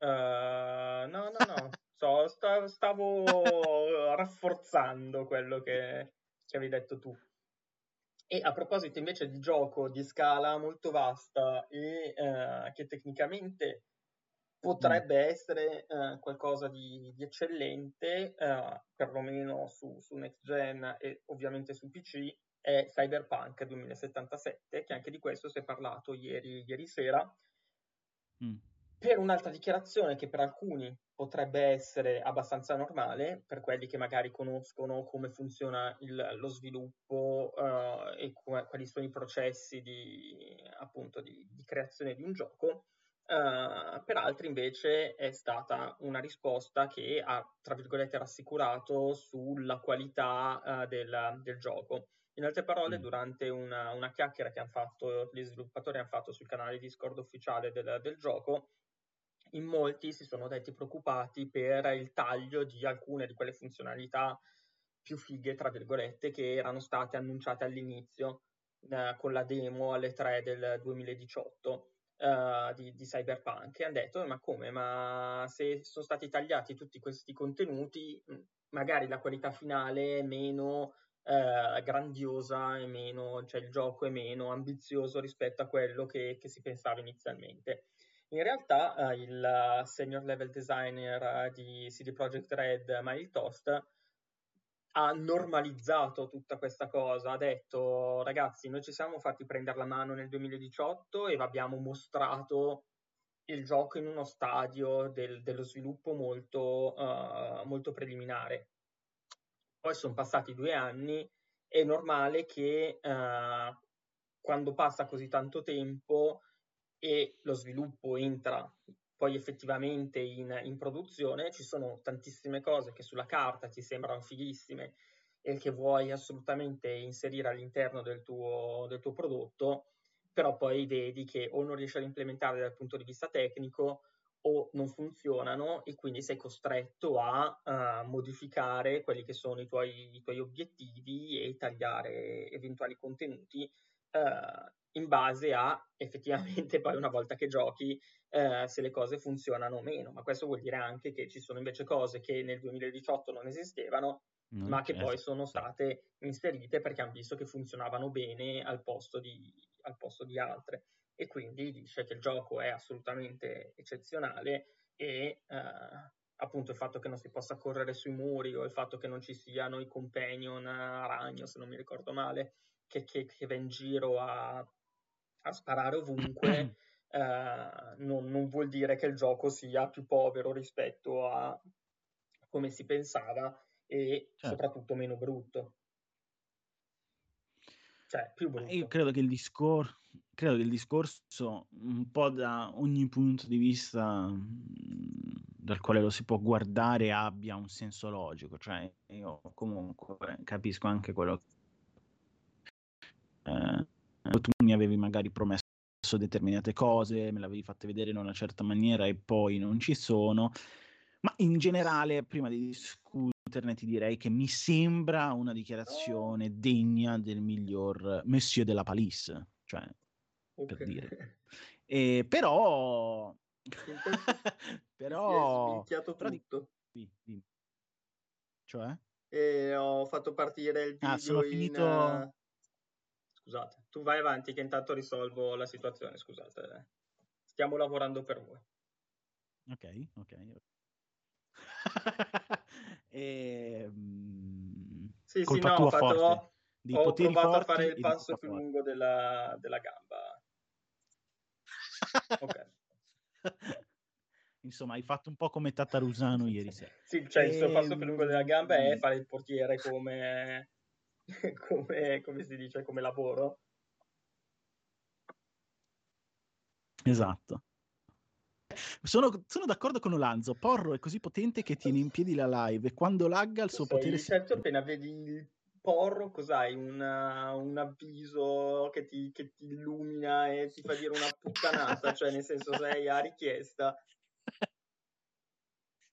no, no, no, so, sta, stavo rafforzando quello che, che avevi detto tu. E a proposito invece di gioco di scala molto vasta e eh, che tecnicamente potrebbe mm. essere eh, qualcosa di, di eccellente, eh, perlomeno su, su, Next Gen e ovviamente su PC, è Cyberpunk 2077, che anche di questo si è parlato ieri, ieri sera. Mm per un'altra dichiarazione che per alcuni potrebbe essere abbastanza normale, per quelli che magari conoscono come funziona il, lo sviluppo uh, e come, quali sono i processi di, appunto, di, di creazione di un gioco, uh, per altri invece è stata una risposta che ha, tra virgolette, rassicurato sulla qualità uh, del, del gioco. In altre parole, mm. durante una, una, chiacchiera che hanno fatto, gli sviluppatori hanno fatto sul canale Discord ufficiale del, del gioco, in molti si sono detti preoccupati per il taglio di alcune di quelle funzionalità più fighe, tra virgolette, che erano state annunciate all'inizio eh, con la demo alle 3 del 2018 eh, di, di, Cyberpunk e hanno detto ma come, ma se sono stati tagliati tutti questi contenuti, magari la qualità finale è meno eh, grandiosa e meno, cioè il gioco è meno ambizioso rispetto a quello che, che si pensava inizialmente. In realtà eh, il senior level designer di CD Projekt Red, Mail Toast, ha normalizzato tutta questa cosa, ha detto ragazzi noi ci siamo fatti prendere la mano nel 2018 e abbiamo mostrato il gioco in uno stadio del, dello sviluppo molto, uh, molto preliminare. Poi sono passati due anni, è normale che uh, quando passa così tanto tempo e lo sviluppo entra poi effettivamente in, in, produzione, ci sono tantissime cose che sulla carta ti sembrano fighissime e che vuoi assolutamente inserire all'interno del tuo, del tuo prodotto, però poi vedi che o non riesci ad implementare dal punto di vista tecnico o non funzionano e quindi sei costretto a uh, modificare quelli che sono i tuoi, i tuoi, obiettivi e tagliare eventuali contenuti uh, in base a effettivamente poi una volta che giochi eh, se le cose funzionano o meno, ma questo vuol dire anche che ci sono invece cose che nel 2018 non esistevano, non ma che poi sono state inserite perché hanno visto che funzionavano bene al posto di, al posto di altre. E quindi dice che il gioco è assolutamente eccezionale e eh, appunto il fatto che non si possa correre sui muri o il fatto che non ci siano i companion a ragno, se non mi ricordo male, che, che, che va in giro a a sparare ovunque, eh, non, non, vuol dire che il gioco sia più povero rispetto a come si pensava e certo. soprattutto meno brutto. Cioè, più brutto. Io credo che il discorso credo che il discorso, un po' da ogni punto di vista dal quale lo si può guardare, abbia un senso logico. Cioè, io comunque capisco anche quello eh, tu mi avevi magari promesso determinate cose, me le avevi fatte vedere in una certa maniera e poi non ci sono. Ma in generale, prima di discuterne, ti direi che mi sembra una dichiarazione degna del miglior Monsieur della Palisse, cioè, okay. per dire. E, però... però... però di... Cioè? e ho fatto partire il video ah, sono in... finito... Scusate, tu vai avanti che intanto risolvo la situazione, scusate. Stiamo lavorando per voi. Ok, ok. e, mm, sì, sì, no, ho, fatto, ho provato a fare il passo più lungo della, della gamba. ok. Insomma, hai fatto un po' come Tatarusano ieri sera. sì, cioè e... il suo passo più lungo della gamba è fare il portiere come, come, come si dice, come lavoro. Esatto. Sono, sono, d'accordo con Olanzo. Porro è così potente che tiene in piedi la live e quando lagga il suo Sei, potere certo, si... appena vedi il porro, cos'hai? Una, un avviso che ti, che ti, illumina e ti fa dire una puttanata, cioè nel senso sei a richiesta.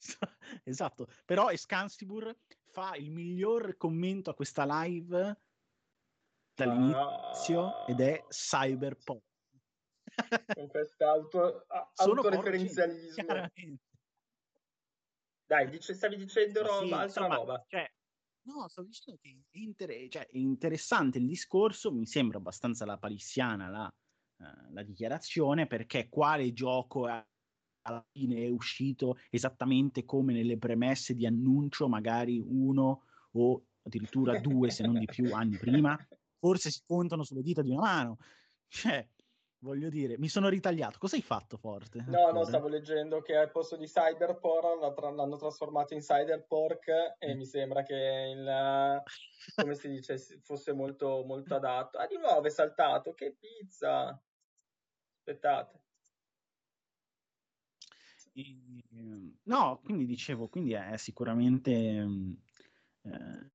esatto, però Escansibur fa il miglior commento a questa live dall'inizio ah. ed è cyberpunk con questo auto, autoreferenzialismo. Dai, dice, stavi dicendo roba, sì, altra insomma, roba. Cioè, no, stavo dicendo che è, inter- cioè, è, interessante il discorso, mi sembra abbastanza la palissiana la, uh, la dichiarazione, perché quale gioco è, alla fine è uscito esattamente come nelle premesse di annuncio, magari uno o addirittura due, se non di più, anni prima. Forse si contano sulle dita di una mano. Cioè, Voglio dire, mi sono ritagliato. Cosa hai fatto forte? No, no, stavo leggendo che al posto di Cyberporn l'hanno trasformato in Cyberpork e mm. mi sembra che il, come si dice, fosse molto, molto adatto. Ah, di nuovo è saltato, che pizza! Aspettate. No, quindi dicevo, quindi è sicuramente... Eh,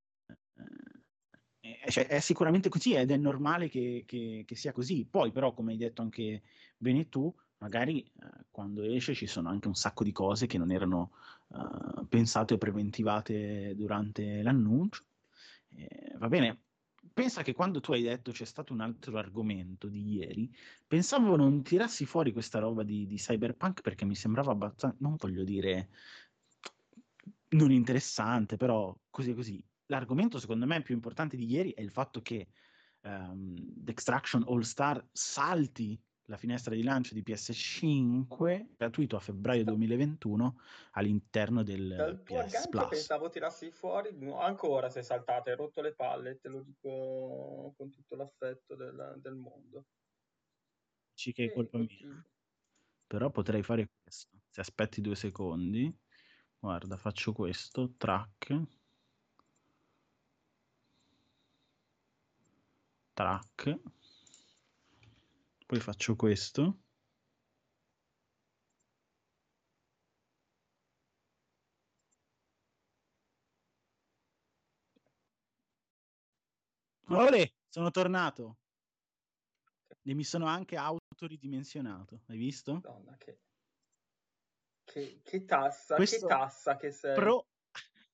cioè, è sicuramente così ed è normale che, che, che, sia così. Poi, però, come hai detto anche bene tu, magari eh, quando esce ci sono anche un sacco di cose che non erano uh, pensate o preventivate durante l'annuncio. Eh, va bene. Pensa che quando tu hai detto c'è stato un altro argomento di ieri, pensavo non tirassi fuori questa roba di, di cyberpunk perché mi sembrava abbastanza, non voglio dire non interessante, però così così. L'argomento secondo me più importante di ieri è il fatto che um, The Extraction All Star salti la finestra di lancio di PS5 gratuito a febbraio 2021 all'interno del Dal PS Plus. pensavo tirassi fuori ancora sei saltato, hai rotto le palle, te lo dico con tutto l'affetto del, del mondo. Dici che è colpa mia. Però potrei fare questo. Se aspetti due secondi, guarda, faccio questo, track track poi faccio questo Olè, sono tornato e mi sono anche autoridimensionato hai visto? Madonna, che... Che, che tassa, Questo che tassa che sei. Pro,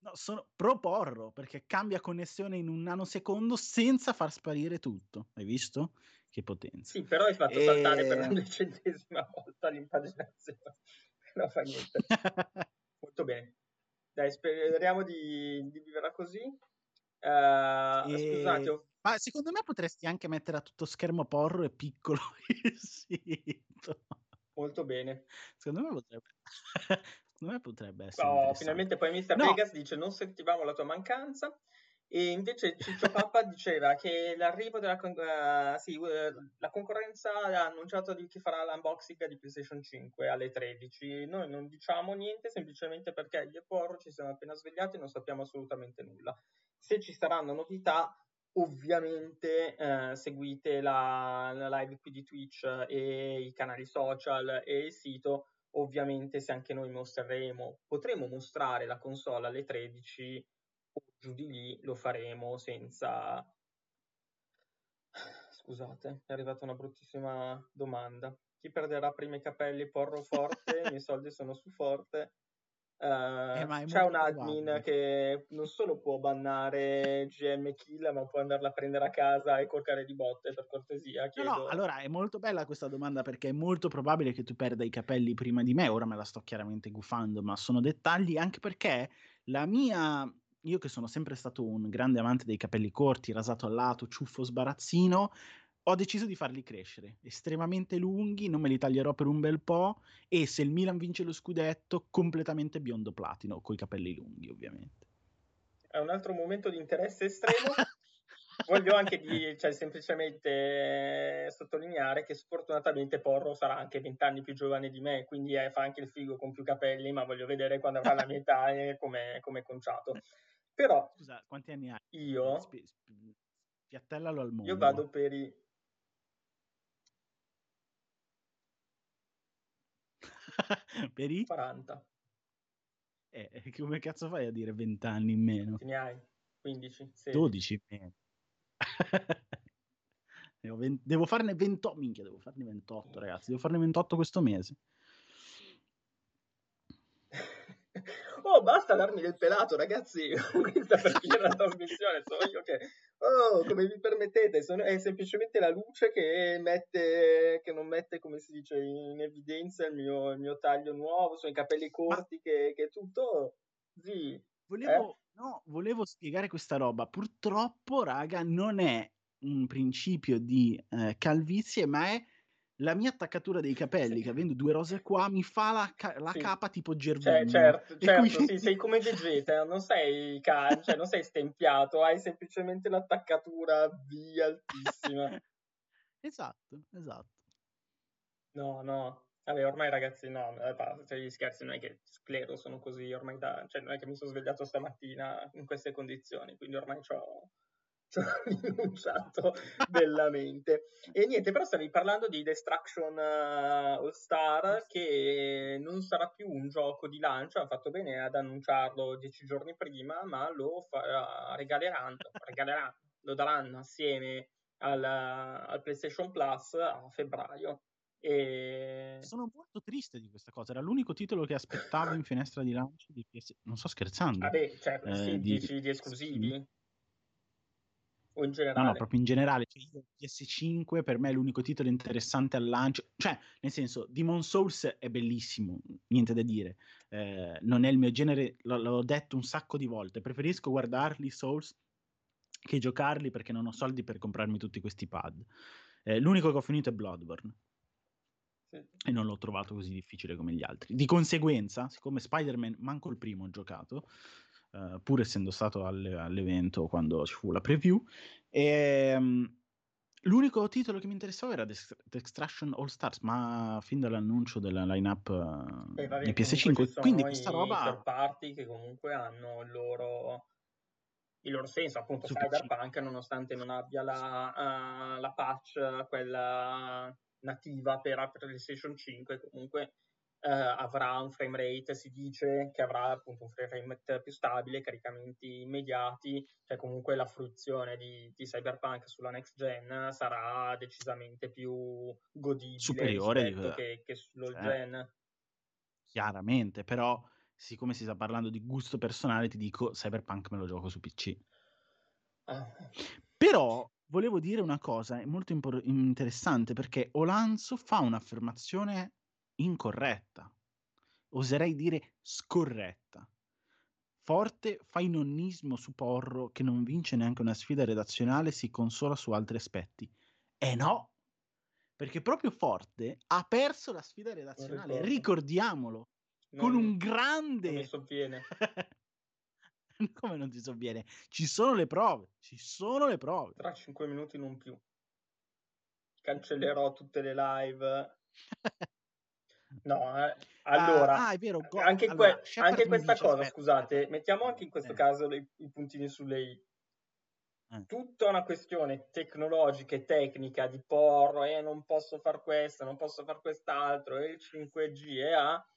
No, sono pro porro perché cambia connessione in un nanosecondo senza far sparire tutto. Hai visto? Che potenza. Sì, però hai fatto e... saltare per la decentesima volta l'impaginazione. non fa niente. Molto bene. Dai, speriamo di, di vivere così. Uh, e... Scusate. Ho... Ma secondo me potresti anche mettere a tutto schermo porro e piccolo il sito. Molto bene. Secondo me potrebbe. Secondo me potrebbe essere. Oh, finalmente poi Mr. No. Vegas dice: Non sentivamo la tua mancanza. E invece Ciccio Pappa diceva che l'arrivo della uh, sì, uh, la concorrenza ha annunciato di, che farà l'unboxing di PlayStation 5 alle 13. Noi non diciamo niente semplicemente perché io e ci siamo appena svegliati e non sappiamo assolutamente nulla. Se ci saranno novità, ovviamente uh, seguite la, la, live qui di Twitch e i canali social e il sito Ovviamente se anche noi mostreremo, potremo mostrare la console alle 13 o giù di lì lo faremo senza... Scusate, è arrivata una bruttissima domanda. Chi perderà prima i capelli? Porro forte, i miei soldi sono su forte. Uh, eh, c'è un admin probabile. che non solo può bannare GM Kill, ma può andarla a prendere a casa e colcare di botte per cortesia. Chiedo... No, no, allora è molto bella questa domanda perché è molto probabile che tu perda i capelli prima di me. Ora me la sto chiaramente gufando, ma sono dettagli anche perché la mia io che sono sempre stato un grande amante dei capelli corti, rasato al lato, ciuffo sbarazzino, ho deciso di farli crescere, estremamente lunghi, non me li taglierò per un bel po' e se il Milan vince lo scudetto, completamente biondo platino, coi capelli lunghi ovviamente. È un altro momento di interesse estremo. Voglio anche di, cioè, semplicemente sottolineare che sfortunatamente Porro sarà anche vent'anni più giovane di me, quindi eh, fa anche il figo con più capelli, ma voglio vedere quando avrà la mia età e come, come conciato. Però Scusa, quanti anni hai? Io Sp- sp- piattellalo al mondo. Io vado per i per i 40. Eh, come cazzo fai a dire 20 anni in meno? Ne hai? 15, 16. 12 in meno. devo farne 28, minchia, devo farne 28 ragazzi, devo farne 28 questo mese. Oh, basta darmi del pelato, ragazzi. Questa per finire la trasmissione. Sono io che, oh, come vi permettete, sono, è semplicemente la luce che mette, che non mette, come si dice, in evidenza il mio, il mio taglio nuovo, sono i capelli corti, Ma... che, che tutto. Sì. Volevo, eh? no, volevo spiegare questa roba. Purtroppo, raga, non è un principio di eh, calvizie, ma è la mia attaccatura dei capelli, che avendo due rose qua, mi fa la, ca- la sì. capa tipo Gervigno. Cioè, certo, certo quindi... sì, sei come Vegeta, non sei, ca- cioè, non sei stempiato, hai semplicemente l'attaccatura V altissima. esatto, esatto. No, no. Vabbè, ormai ragazzi, no, cioè, gli scherzi non è che sclero sono così, ormai da... Cioè, non è che mi sono svegliato stamattina in queste condizioni, quindi ormai ho rinunciato bellamente. E niente, però stavi parlando di Destruction uh, All Star che non sarà più un gioco di lancio, hanno fatto bene ad annunciarlo dieci giorni prima, ma lo fa- regaleranno, regaleranno, lo daranno assieme al, al PlayStation Plus a febbraio. E... Sono molto triste di questa cosa. Era l'unico titolo che aspettavo in finestra di lancio di PS. Non sto scherzando. Vabbè, cioè, eh, sì, di, di, di esclusivi. Sì. O in generale? No, no, proprio in generale. Cioè, PS5 per me è l'unico titolo interessante al lancio. Cioè, nel senso, Demon Souls è bellissimo, niente da dire. Eh, non è il mio genere, l- l'ho detto un sacco di volte. Preferisco guardarli Souls che giocarli perché non ho soldi per comprarmi tutti questi pad. Eh, l'unico che ho finito è Bloodborne. Sì. E non l'ho trovato così difficile come gli altri. Di conseguenza, siccome Spider-Man manco il primo ho giocato, uh, pur essendo stato alle, all'evento quando ci fu la preview. E, um, l'unico titolo che mi interessava era The, Extraction All Stars, ma fin dall'annuncio della lineup uh, eh, vabbè, PS5, quindi questa roba... party che comunque hanno il loro il loro senso, appunto Super Cyberpunk, nonostante non abbia la, uh, la patch, quella nativa per PlayStation 5, comunque eh, avrà un frame rate, si dice che avrà appunto un frame rate più stabile, caricamenti immediati, cioè comunque la fruizione di, di Cyberpunk sulla next gen sarà decisamente più godibile superiore di... che, che sull'old cioè, gen. Chiaramente, però siccome si sta parlando di gusto personale, ti dico Cyberpunk me lo gioco su PC. Ah. Però volevo dire una cosa molto impor- interessante perché Olanzo fa un'affermazione incorretta, oserei dire scorretta. Forte fa nonnismo su Porro che non vince neanche una sfida redazionale, si consola su altri aspetti. E no, perché proprio Forte ha perso la sfida redazionale, ricordiamolo, non, con un grande... Non sovviene. Come non ti sovviene? Ci sono le prove, ci sono le prove. Tra 5 minuti non più. Cancellerò tutte le live. No, eh. allora, ah, ah, è vero, go- anche, allora, que- anche questa dice, cosa, aspetta, scusate, aspetta. mettiamo anche in questo eh. caso i, i, puntini sulle i. Eh. Tutta una questione tecnologica e tecnica di porro, e eh, non posso fare questo, non posso fare quest'altro, e il 5G e A.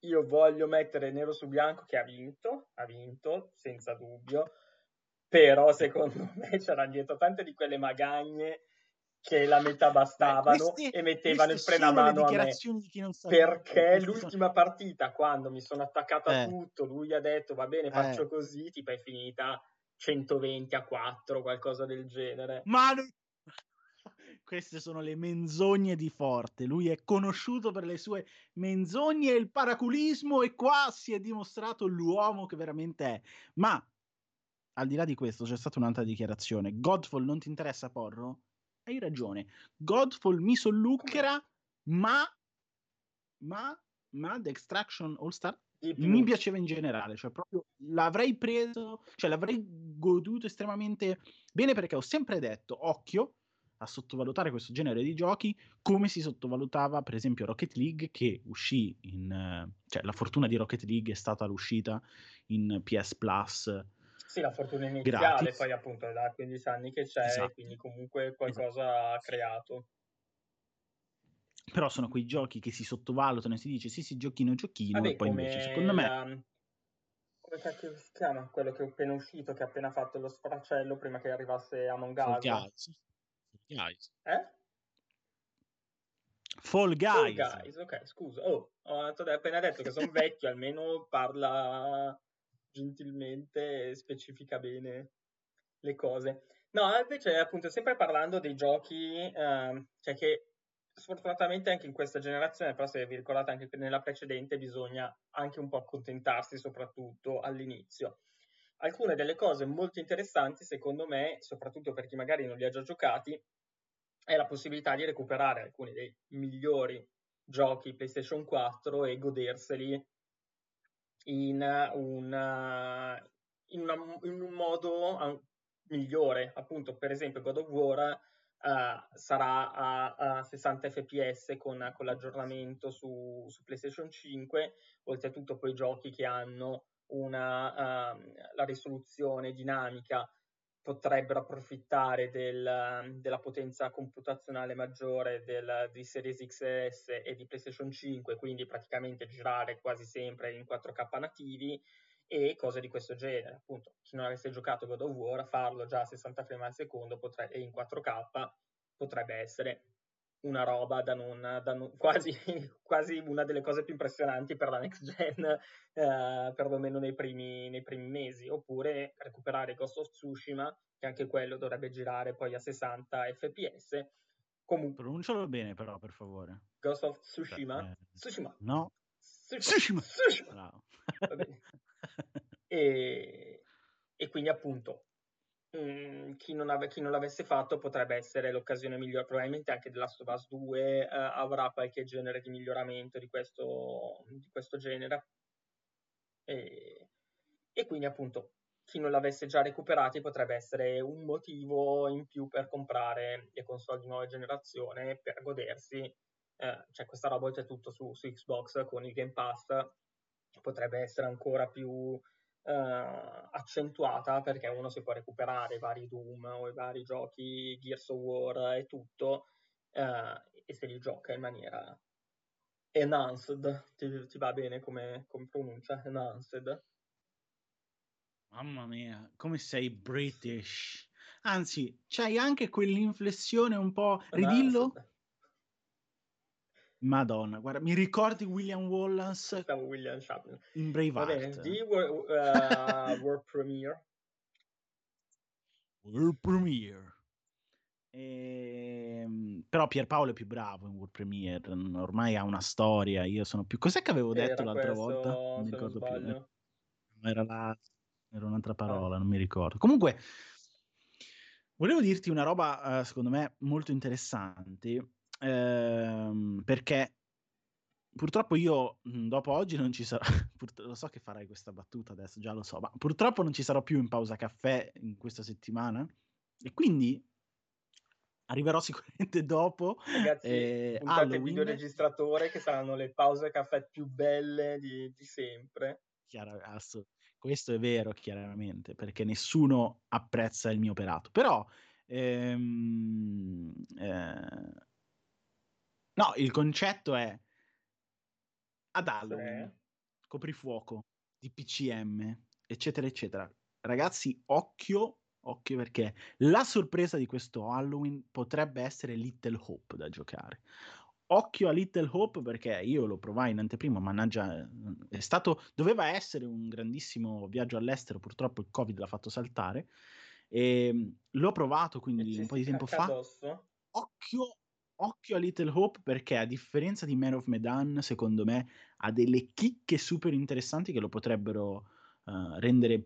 Io voglio mettere nero su bianco che ha vinto, ha vinto, senza dubbio, però secondo me c'erano dietro tante di quelle magagne che la metà bastavano Beh, queste, e mettevano il frenamano a me perché l'ultima partita quando mi sono attaccato eh. a tutto lui ha detto va bene faccio eh. così tipo è finita 120 a 4 qualcosa del genere ma queste sono le menzogne di Forte. Lui è conosciuto per le sue menzogne e il paraculismo e qua si è dimostrato l'uomo che veramente è. Ma al di là di questo c'è stata un'altra dichiarazione. Godfall non ti interessa Porro? Hai ragione. Godfall mi solluccherà, ma ma ma The Extraction All Star mi piaceva in generale, cioè proprio l'avrei preso, cioè l'avrei goduto estremamente bene perché ho sempre detto occhio a sottovalutare questo genere di giochi come si sottovalutava per esempio Rocket League che uscì in cioè la fortuna di Rocket League è stata l'uscita in PS Plus sì, la fortuna iniziale, gratis. poi appunto è da 15 anni che c'è, esatto. quindi comunque qualcosa esatto. ha creato. Però sono quei giochi che si sottovalutano e si dice sì sì giochino giochino Vabbè, e poi invece secondo me... La... Come cacchio si chiama? Quello che è appena uscito, che ha appena fatto lo sfracello prima che arrivasse Among Us. Fall Guys. Guys. Eh? Fall Guys. Fall Guys, ok, scusa. Oh, ho appena detto che sono vecchio, almeno parla gentilmente specifica bene le cose. No, invece appunto sempre parlando dei giochi, eh, cioè che sfortunatamente anche in questa generazione, però se vi ricordate anche che nella precedente bisogna anche un po' accontentarsi soprattutto all'inizio. Alcune delle cose molto interessanti secondo me, soprattutto per chi magari non li ha già giocati, è la possibilità di recuperare alcuni dei migliori giochi PlayStation 4 e goderseli in un, in una, in un modo migliore. Appunto, per esempio, God of War Uh, sarà a, a, 60 fps con, con l'aggiornamento su, su, PlayStation 5, oltretutto poi giochi che hanno una, uh, la risoluzione dinamica potrebbero approfittare del, della potenza computazionale maggiore del, di Series XS e di PlayStation 5, quindi praticamente girare quasi sempre in 4K nativi e cose di questo genere. Appunto, chi non avesse giocato God of War, farlo già a 60 frame al secondo potre- e in 4K potrebbe essere una roba da non, da non quasi, quasi, una delle cose più impressionanti per la next gen, eh, perlomeno nei primi, nei primi mesi, oppure recuperare Ghost of Tsushima, che anche quello dovrebbe girare poi a 60 fps. Comunque, pronuncialo bene però, per favore. Ghost of Tsushima? Eh, Tsushima. No. Tsushima. Tsushima. Tsushima. e, e quindi appunto Mm, chi, non ave- chi, non l'avesse fatto potrebbe essere l'occasione migliore. Probabilmente anche The Last of Us 2 eh, avrà qualche genere di miglioramento di questo, di questo genere. E, e, quindi, appunto, chi non l'avesse già recuperati potrebbe essere un motivo in più per comprare le console di nuova generazione per godersi. Eh, cioè, questa roba oltretutto su, su Xbox con il Game Pass potrebbe essere ancora più eh, accentuata perché uno si può recuperare i vari Doom o i vari giochi Gears of War e tutto eh, e se li gioca in maniera enhanced, ti, ti va bene come, come pronuncia? Enhanced. Mamma mia, come sei British. Anzi, c'hai anche quell'inflessione un po'... Ridillo? Madonna, guarda, mi ricordi William Wallace? Stavo William Shatner. In Braveheart. Va bene, di World, uh, World Premiere. World Premiere. Ehm, però Pierpaolo è più bravo in World Premiere, ormai ha una storia, io sono più... Cos'è che avevo detto era l'altra questo, volta? Non mi ricordo più. Era, la... era un'altra parola, ah. non mi ricordo. Comunque, volevo dirti una roba, uh, secondo me, molto interessante ehm, perché purtroppo io mhmm, dopo oggi non ci sarò, lo so che farai questa battuta adesso, già lo so, ma purtroppo non ci sarò più in pausa caffè in questa settimana e quindi arriverò sicuramente dopo. Ragazzi, eh, puntate videoregistratore che saranno le pause caffè più belle di, di sempre. Chiaro, questo è vero chiaramente, perché nessuno apprezza il mio operato, però ehm, eh, No, il concetto è ad Halloween, sì. coprifuoco, DPCM, eccetera, eccetera. Ragazzi, occhio, occhio perché la sorpresa di questo Halloween potrebbe essere Little Hope da giocare. Occhio a Little Hope perché io lo provai in anteprima, mannaggia, è stato, doveva essere un grandissimo viaggio all'estero, purtroppo il Covid l'ha fatto saltare. E l'ho provato quindi un po' di tempo fa. Addosso? occhio, occhio a Little Hope perché a differenza di Man of Medan, secondo me, ha delle chicche super interessanti che lo potrebbero uh, rendere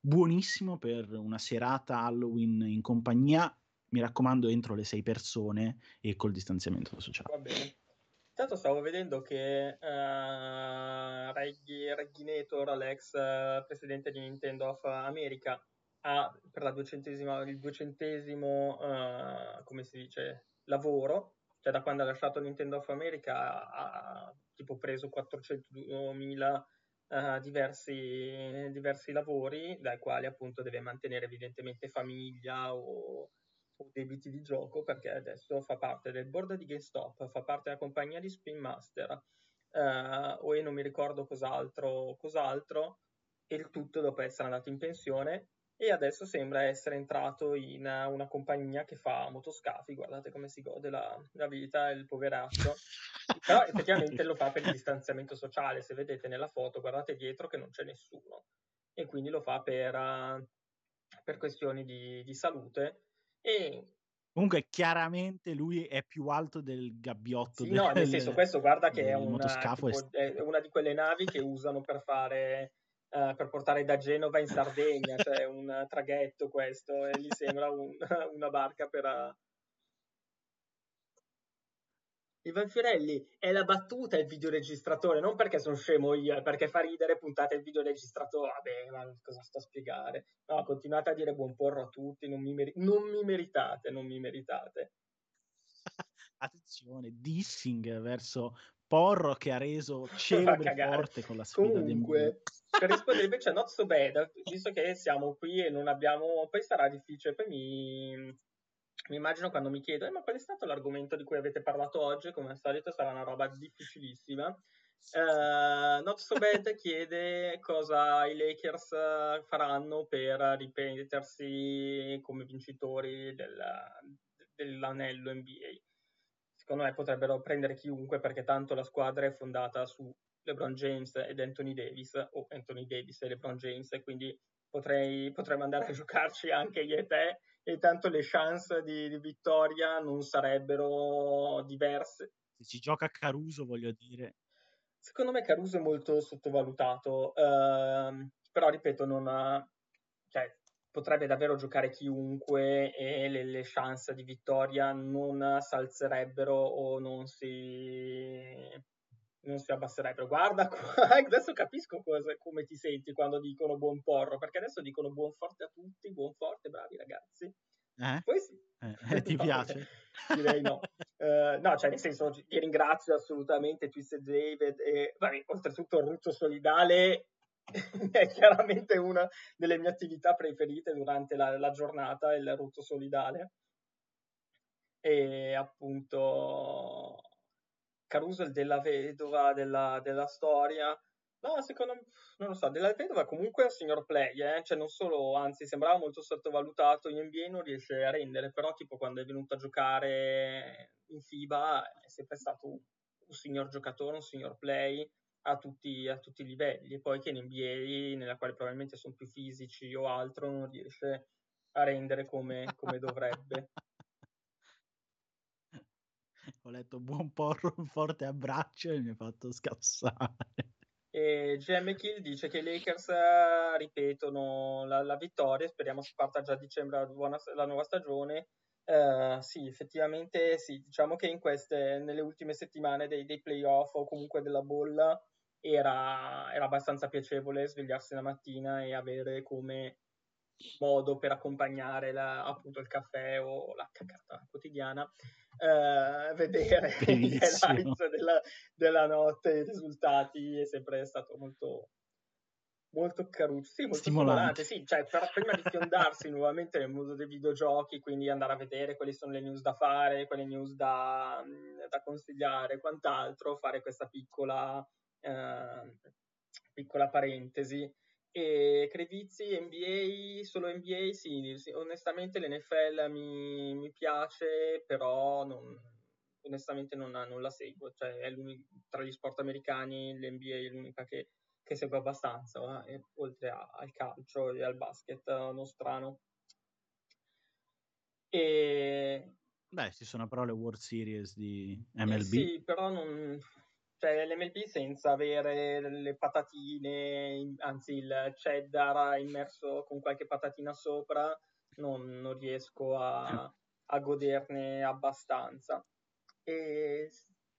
buonissimo per una serata Halloween in compagnia. Mi raccomando, entro le sei persone e col distanziamento sociale. Va bene. Intanto stavo vedendo che uh, Reggie, Regginator, l'ex uh, presidente di Nintendo of America, ha per la duecentesima, il duecentesimo, uh, come si dice, lavoro, cioè da quando ha lasciato Nintendo of America ha, tipo preso 400.000 uh, diversi, diversi lavori, dai quali appunto deve mantenere evidentemente famiglia o, o debiti di gioco, perché adesso fa parte del board di GameStop, fa parte della compagnia di Spin Master, uh, o io non mi ricordo cos'altro, cos'altro, e il tutto dopo essere andato in pensione e adesso sembra essere entrato in una compagnia che fa motoscafi, guardate come si gode la, la vita, il poveraccio. Però effettivamente lo fa per il distanziamento sociale, se vedete nella foto, guardate dietro che non c'è nessuno. E quindi lo fa per, uh, per questioni di, di salute. E Comunque, chiaramente lui è più alto del gabbiotto. Sì, del, no, nel senso, questo guarda che è una, tipo, è una, di quelle navi che usano per fare uh, per portare da Genova in Sardegna, cioè un traghetto questo, e gli sembra un, una barca per... Uh... Ivan Fiorelli è la battuta il videoregistratore, non perché sono scemo io, perché fa ridere puntate il videoregistratore. Vabbè, ma cosa sto a spiegare? No, continuate a dire buon porro a tutti, non mi, meri- non mi meritate, non mi meritate. Attenzione, dissing verso Porro che ha reso celebre forte con la sfida Comunque, per rispondere invece a Not So Bad, visto che siamo qui e non abbiamo... Poi sarà difficile, poi mi, mi immagino quando mi chiedo, eh, ma qual è stato l'argomento di cui avete parlato oggi? Come al solito sarà una roba difficilissima. Uh, Not So Bad chiede cosa i Lakers faranno per riprendersi come vincitori del, dell'anello NBA secondo me potrebbero prendere chiunque perché tanto la squadra è fondata su LeBron James ed Anthony Davis o Anthony Davis e LeBron James e quindi potrei, potremmo andare a giocarci anche io e te e tanto le chance di, di vittoria non sarebbero diverse. Se ci gioca Caruso voglio dire. Secondo me Caruso è molto sottovalutato, uh, però ripeto, non ha, potrebbe davvero giocare chiunque e le, le chance di vittoria non si alzerebbero o non si, non si abbasserebbero. Guarda, adesso capisco cosa, come ti senti quando dicono buon porro, perché adesso dicono buon forte a tutti, buon forte, bravi ragazzi. Eh? Poi sì. Eh, eh, ti no, piace? Direi no. Uh, no, cioè nel senso, ti ringrazio assolutamente Twisted David e vabbè, oltretutto Ruccio Solidale è chiaramente una delle mie attività preferite durante la, la giornata, il rutto solidale. E appunto Caruso il della vedova della, della storia. No, secondo me, non lo so, della vedova comunque è un signor play, eh? cioè non solo, anzi sembrava molto sottovalutato, in NBA non riesce a rendere, però tipo quando è venuto a giocare in FIBA è sempre stato un, un signor giocatore, un signor play, a tutti, a tutti i livelli poi che in NBA, nella quale probabilmente sono più fisici o altro, non riesce a rendere come, come dovrebbe. Ho letto buon porro, un forte abbraccio e mi ha fatto scassare. E GM Kill dice che i Lakers ripetono la, la vittoria, speriamo si parta già a dicembre la, buona, la nuova stagione. Uh, sì, effettivamente sì, diciamo che in queste, nelle ultime settimane dei, dei playoff o comunque della bolla era, era abbastanza piacevole svegliarsi la mattina e avere come modo per accompagnare la, appunto il caffè o la cacata quotidiana, eh, vedere i highlights della, della, notte, i risultati è sempre stato molto molto caruccio, sì, molto stimolante, sì, cioè per, prima di fiondarsi nuovamente nel mondo dei videogiochi, quindi andare a vedere quali sono le news da fare, quali news da, da consigliare quant'altro, fare questa piccola Ehm, piccola parentesi. E Crevizi, NBA, solo NBA, sì, sì onestamente l'NFL mi, mi piace, però non, onestamente non, non, la seguo, cioè è tra gli sport americani l'NBA è l'unica che, che seguo abbastanza, eh? oltre a, al calcio e al basket nostrano. E Beh, ci sono però le World Series di MLB. Eh sì, però non... Cioè, l'MLB senza avere le patatine, anzi il cheddar immerso con qualche patatina sopra, non, non riesco a, a, goderne abbastanza. E,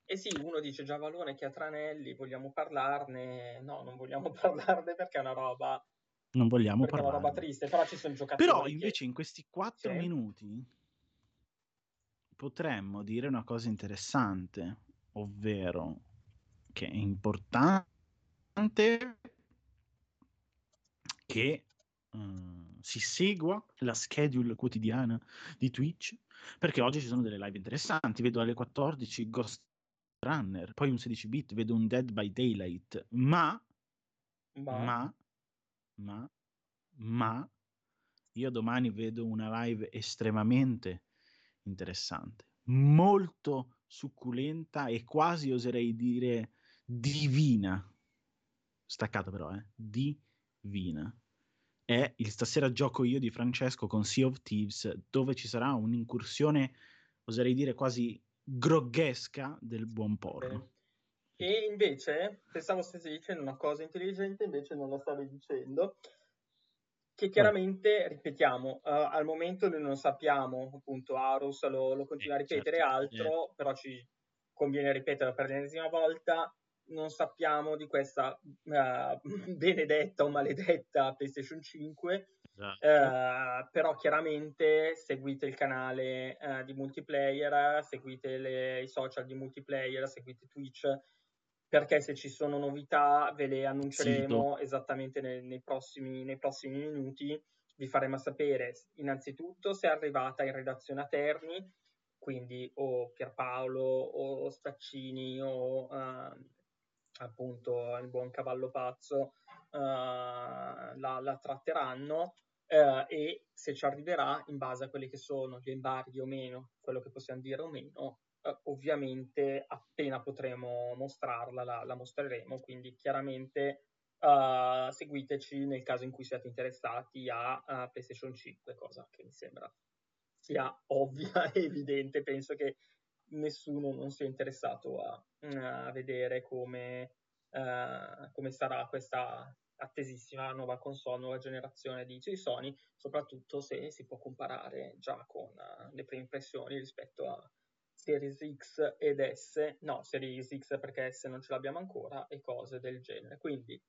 e, sì, uno dice Giavalone che ha tranelli, vogliamo parlarne? No, non vogliamo parlarne perché è una roba... Non vogliamo parlarne. È una roba triste, però ci sono giocatori Però invece che... in questi quattro sì. minuti potremmo dire una cosa interessante, ovvero che è importante che uh, si segua la schedule quotidiana di Twitch, perché oggi ci sono delle live interessanti, vedo alle 14 Ghost Runner, poi un 16 bit, vedo un Dead by Daylight, ma, ma, ma, ma, ma io domani vedo una live estremamente interessante, molto succulenta e quasi oserei dire divina. Staccata però, eh? Divina. È il Stasera gioco io di Francesco con Sea of Thieves, dove ci sarà un'incursione, oserei dire quasi groghesca del buon porno. E invece, pensavo stessi dicendo una cosa intelligente, invece non la stavi dicendo che chiaramente, ripetiamo, uh, al momento noi non sappiamo, appunto, Arus lo, lo continua a ripetere certo, altro, eh. però ci conviene ripetere per l'ennesima volta, non sappiamo di questa uh, benedetta o maledetta PlayStation 5, esatto. uh, però chiaramente seguite il canale uh, di multiplayer, seguite le, i social di multiplayer, seguite Twitch, perché se ci sono novità ve le annunceremo Sito. esattamente nei, nei, prossimi, nei, prossimi, minuti. Vi faremo sapere innanzitutto se è arrivata in redazione a Terni, quindi o Pierpaolo o Staccini o uh, appunto il buon cavallo pazzo uh, la, la, tratteranno uh, e se ci arriverà in base a quelli che sono gli embarghi o meno, quello che possiamo dire o meno, Uh, ovviamente appena potremo mostrarla la, la mostreremo, quindi chiaramente seguiteci nel caso in cui siate interessati a, a, PlayStation 5, cosa che mi sembra sia ovvia e evidente, penso che nessuno non sia interessato a, a vedere come, uh, come sarà questa attesissima nuova console, nuova generazione di, Sony, soprattutto se si può comparare già con le prime impressioni rispetto a Series X ed S, no, Series X perché S non ce l'abbiamo ancora e cose del genere. Quindi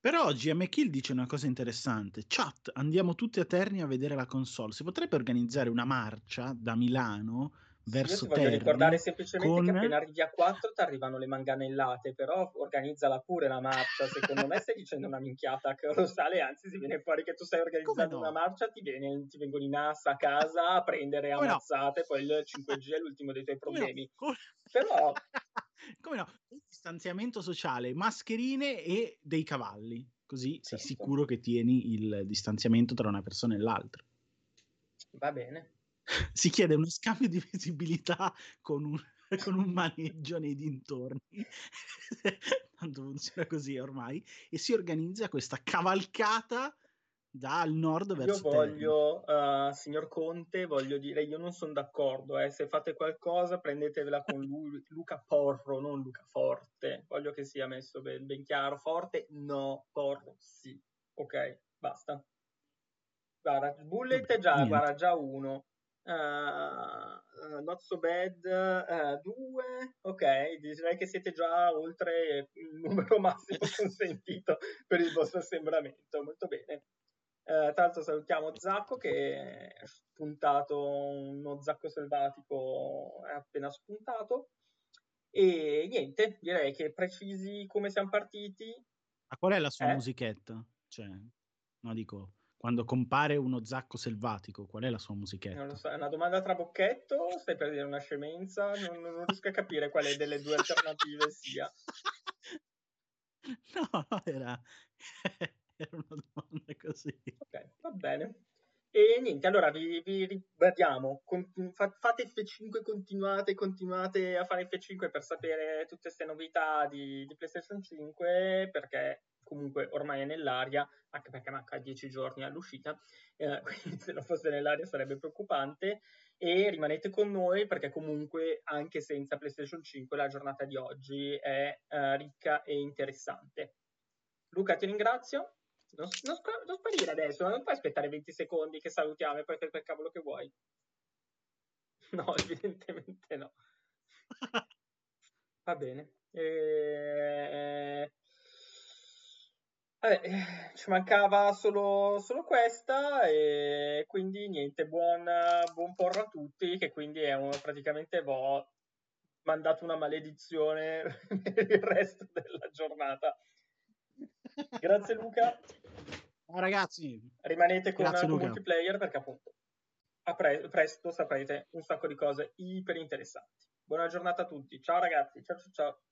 però oggi M. Kill dice una cosa interessante. Chat, andiamo tutti a Terni a vedere la console. Si potrebbe organizzare una marcia da Milano verso Io ti voglio ricordare semplicemente con... che appena arrivi a 4 ti arrivano le manganellate, però organizzala pure la marcia. Secondo me stai dicendo una minchiata colossale, anzi si viene fuori che tu stai organizzando no? una marcia, ti, viene, ti vengono in assa a casa a prendere ammazzate, no? poi il 5G è l'ultimo dei tuoi problemi. No? Però... Come no? Distanziamento sociale, mascherine e dei cavalli. Così sei certo. sicuro che tieni il distanziamento tra una persona e l'altra. Va bene si chiede uno scambio di visibilità con un, con un maneggio nei dintorni, tanto funziona così ormai, e si organizza questa cavalcata dal nord verso Io voglio, uh, signor Conte, voglio dire, io non sono d'accordo, eh. se fate qualcosa prendetevela con lui, Luca Porro, non Luca Forte, voglio che sia messo ben, ben chiaro, Forte no, Porro sì, ok, basta. Guarda, Bullet è già, guarda, già uno, uh, Not So Bad 2, uh, ok, direi che siete già oltre il numero massimo consentito per il vostro assembramento, molto bene. Uh, tra l'altro salutiamo Zacco che è spuntato, uno Zacco selvatico è appena spuntato. E niente, direi che precisi come siamo partiti. Ma qual è la sua eh? musichetta? Cioè, no, dico, quando compare uno zacco selvatico, qual è la sua musichetta? Non lo so, è una domanda tra bocchetto, stai per dire una scemenza, non, non riesco a capire quale delle due alternative sia. No, era, era una domanda così. Ok, va bene. E niente, allora vi, vi ribadiamo, fate F5, continuate, continuate a fare F5 per sapere tutte queste novità di, di PlayStation 5, perché comunque ormai è nell'aria, anche perché manca 10 giorni all'uscita, eh, quindi se non fosse nell'aria sarebbe preoccupante. e rimanete con noi perché comunque anche senza PlayStation 5 la giornata di oggi è uh, ricca e interessante. Luca, ti ringrazio. Non, non, non, sparire adesso, non puoi aspettare 20 secondi che salutiamo e poi fai quel cavolo che vuoi. No, evidentemente no. Va bene. E... Vabbè, eh, ci mancava solo, solo, questa e quindi niente, buon, buon porro a tutti che quindi è un, praticamente ho mandato una maledizione per il resto della giornata. Grazie Luca. Ciao ragazzi. Rimanete con, con multiplayer perché appunto a pre- presto saprete un sacco di cose iper interessanti. Buona giornata a tutti. Ciao ragazzi. Ciao ciao ciao.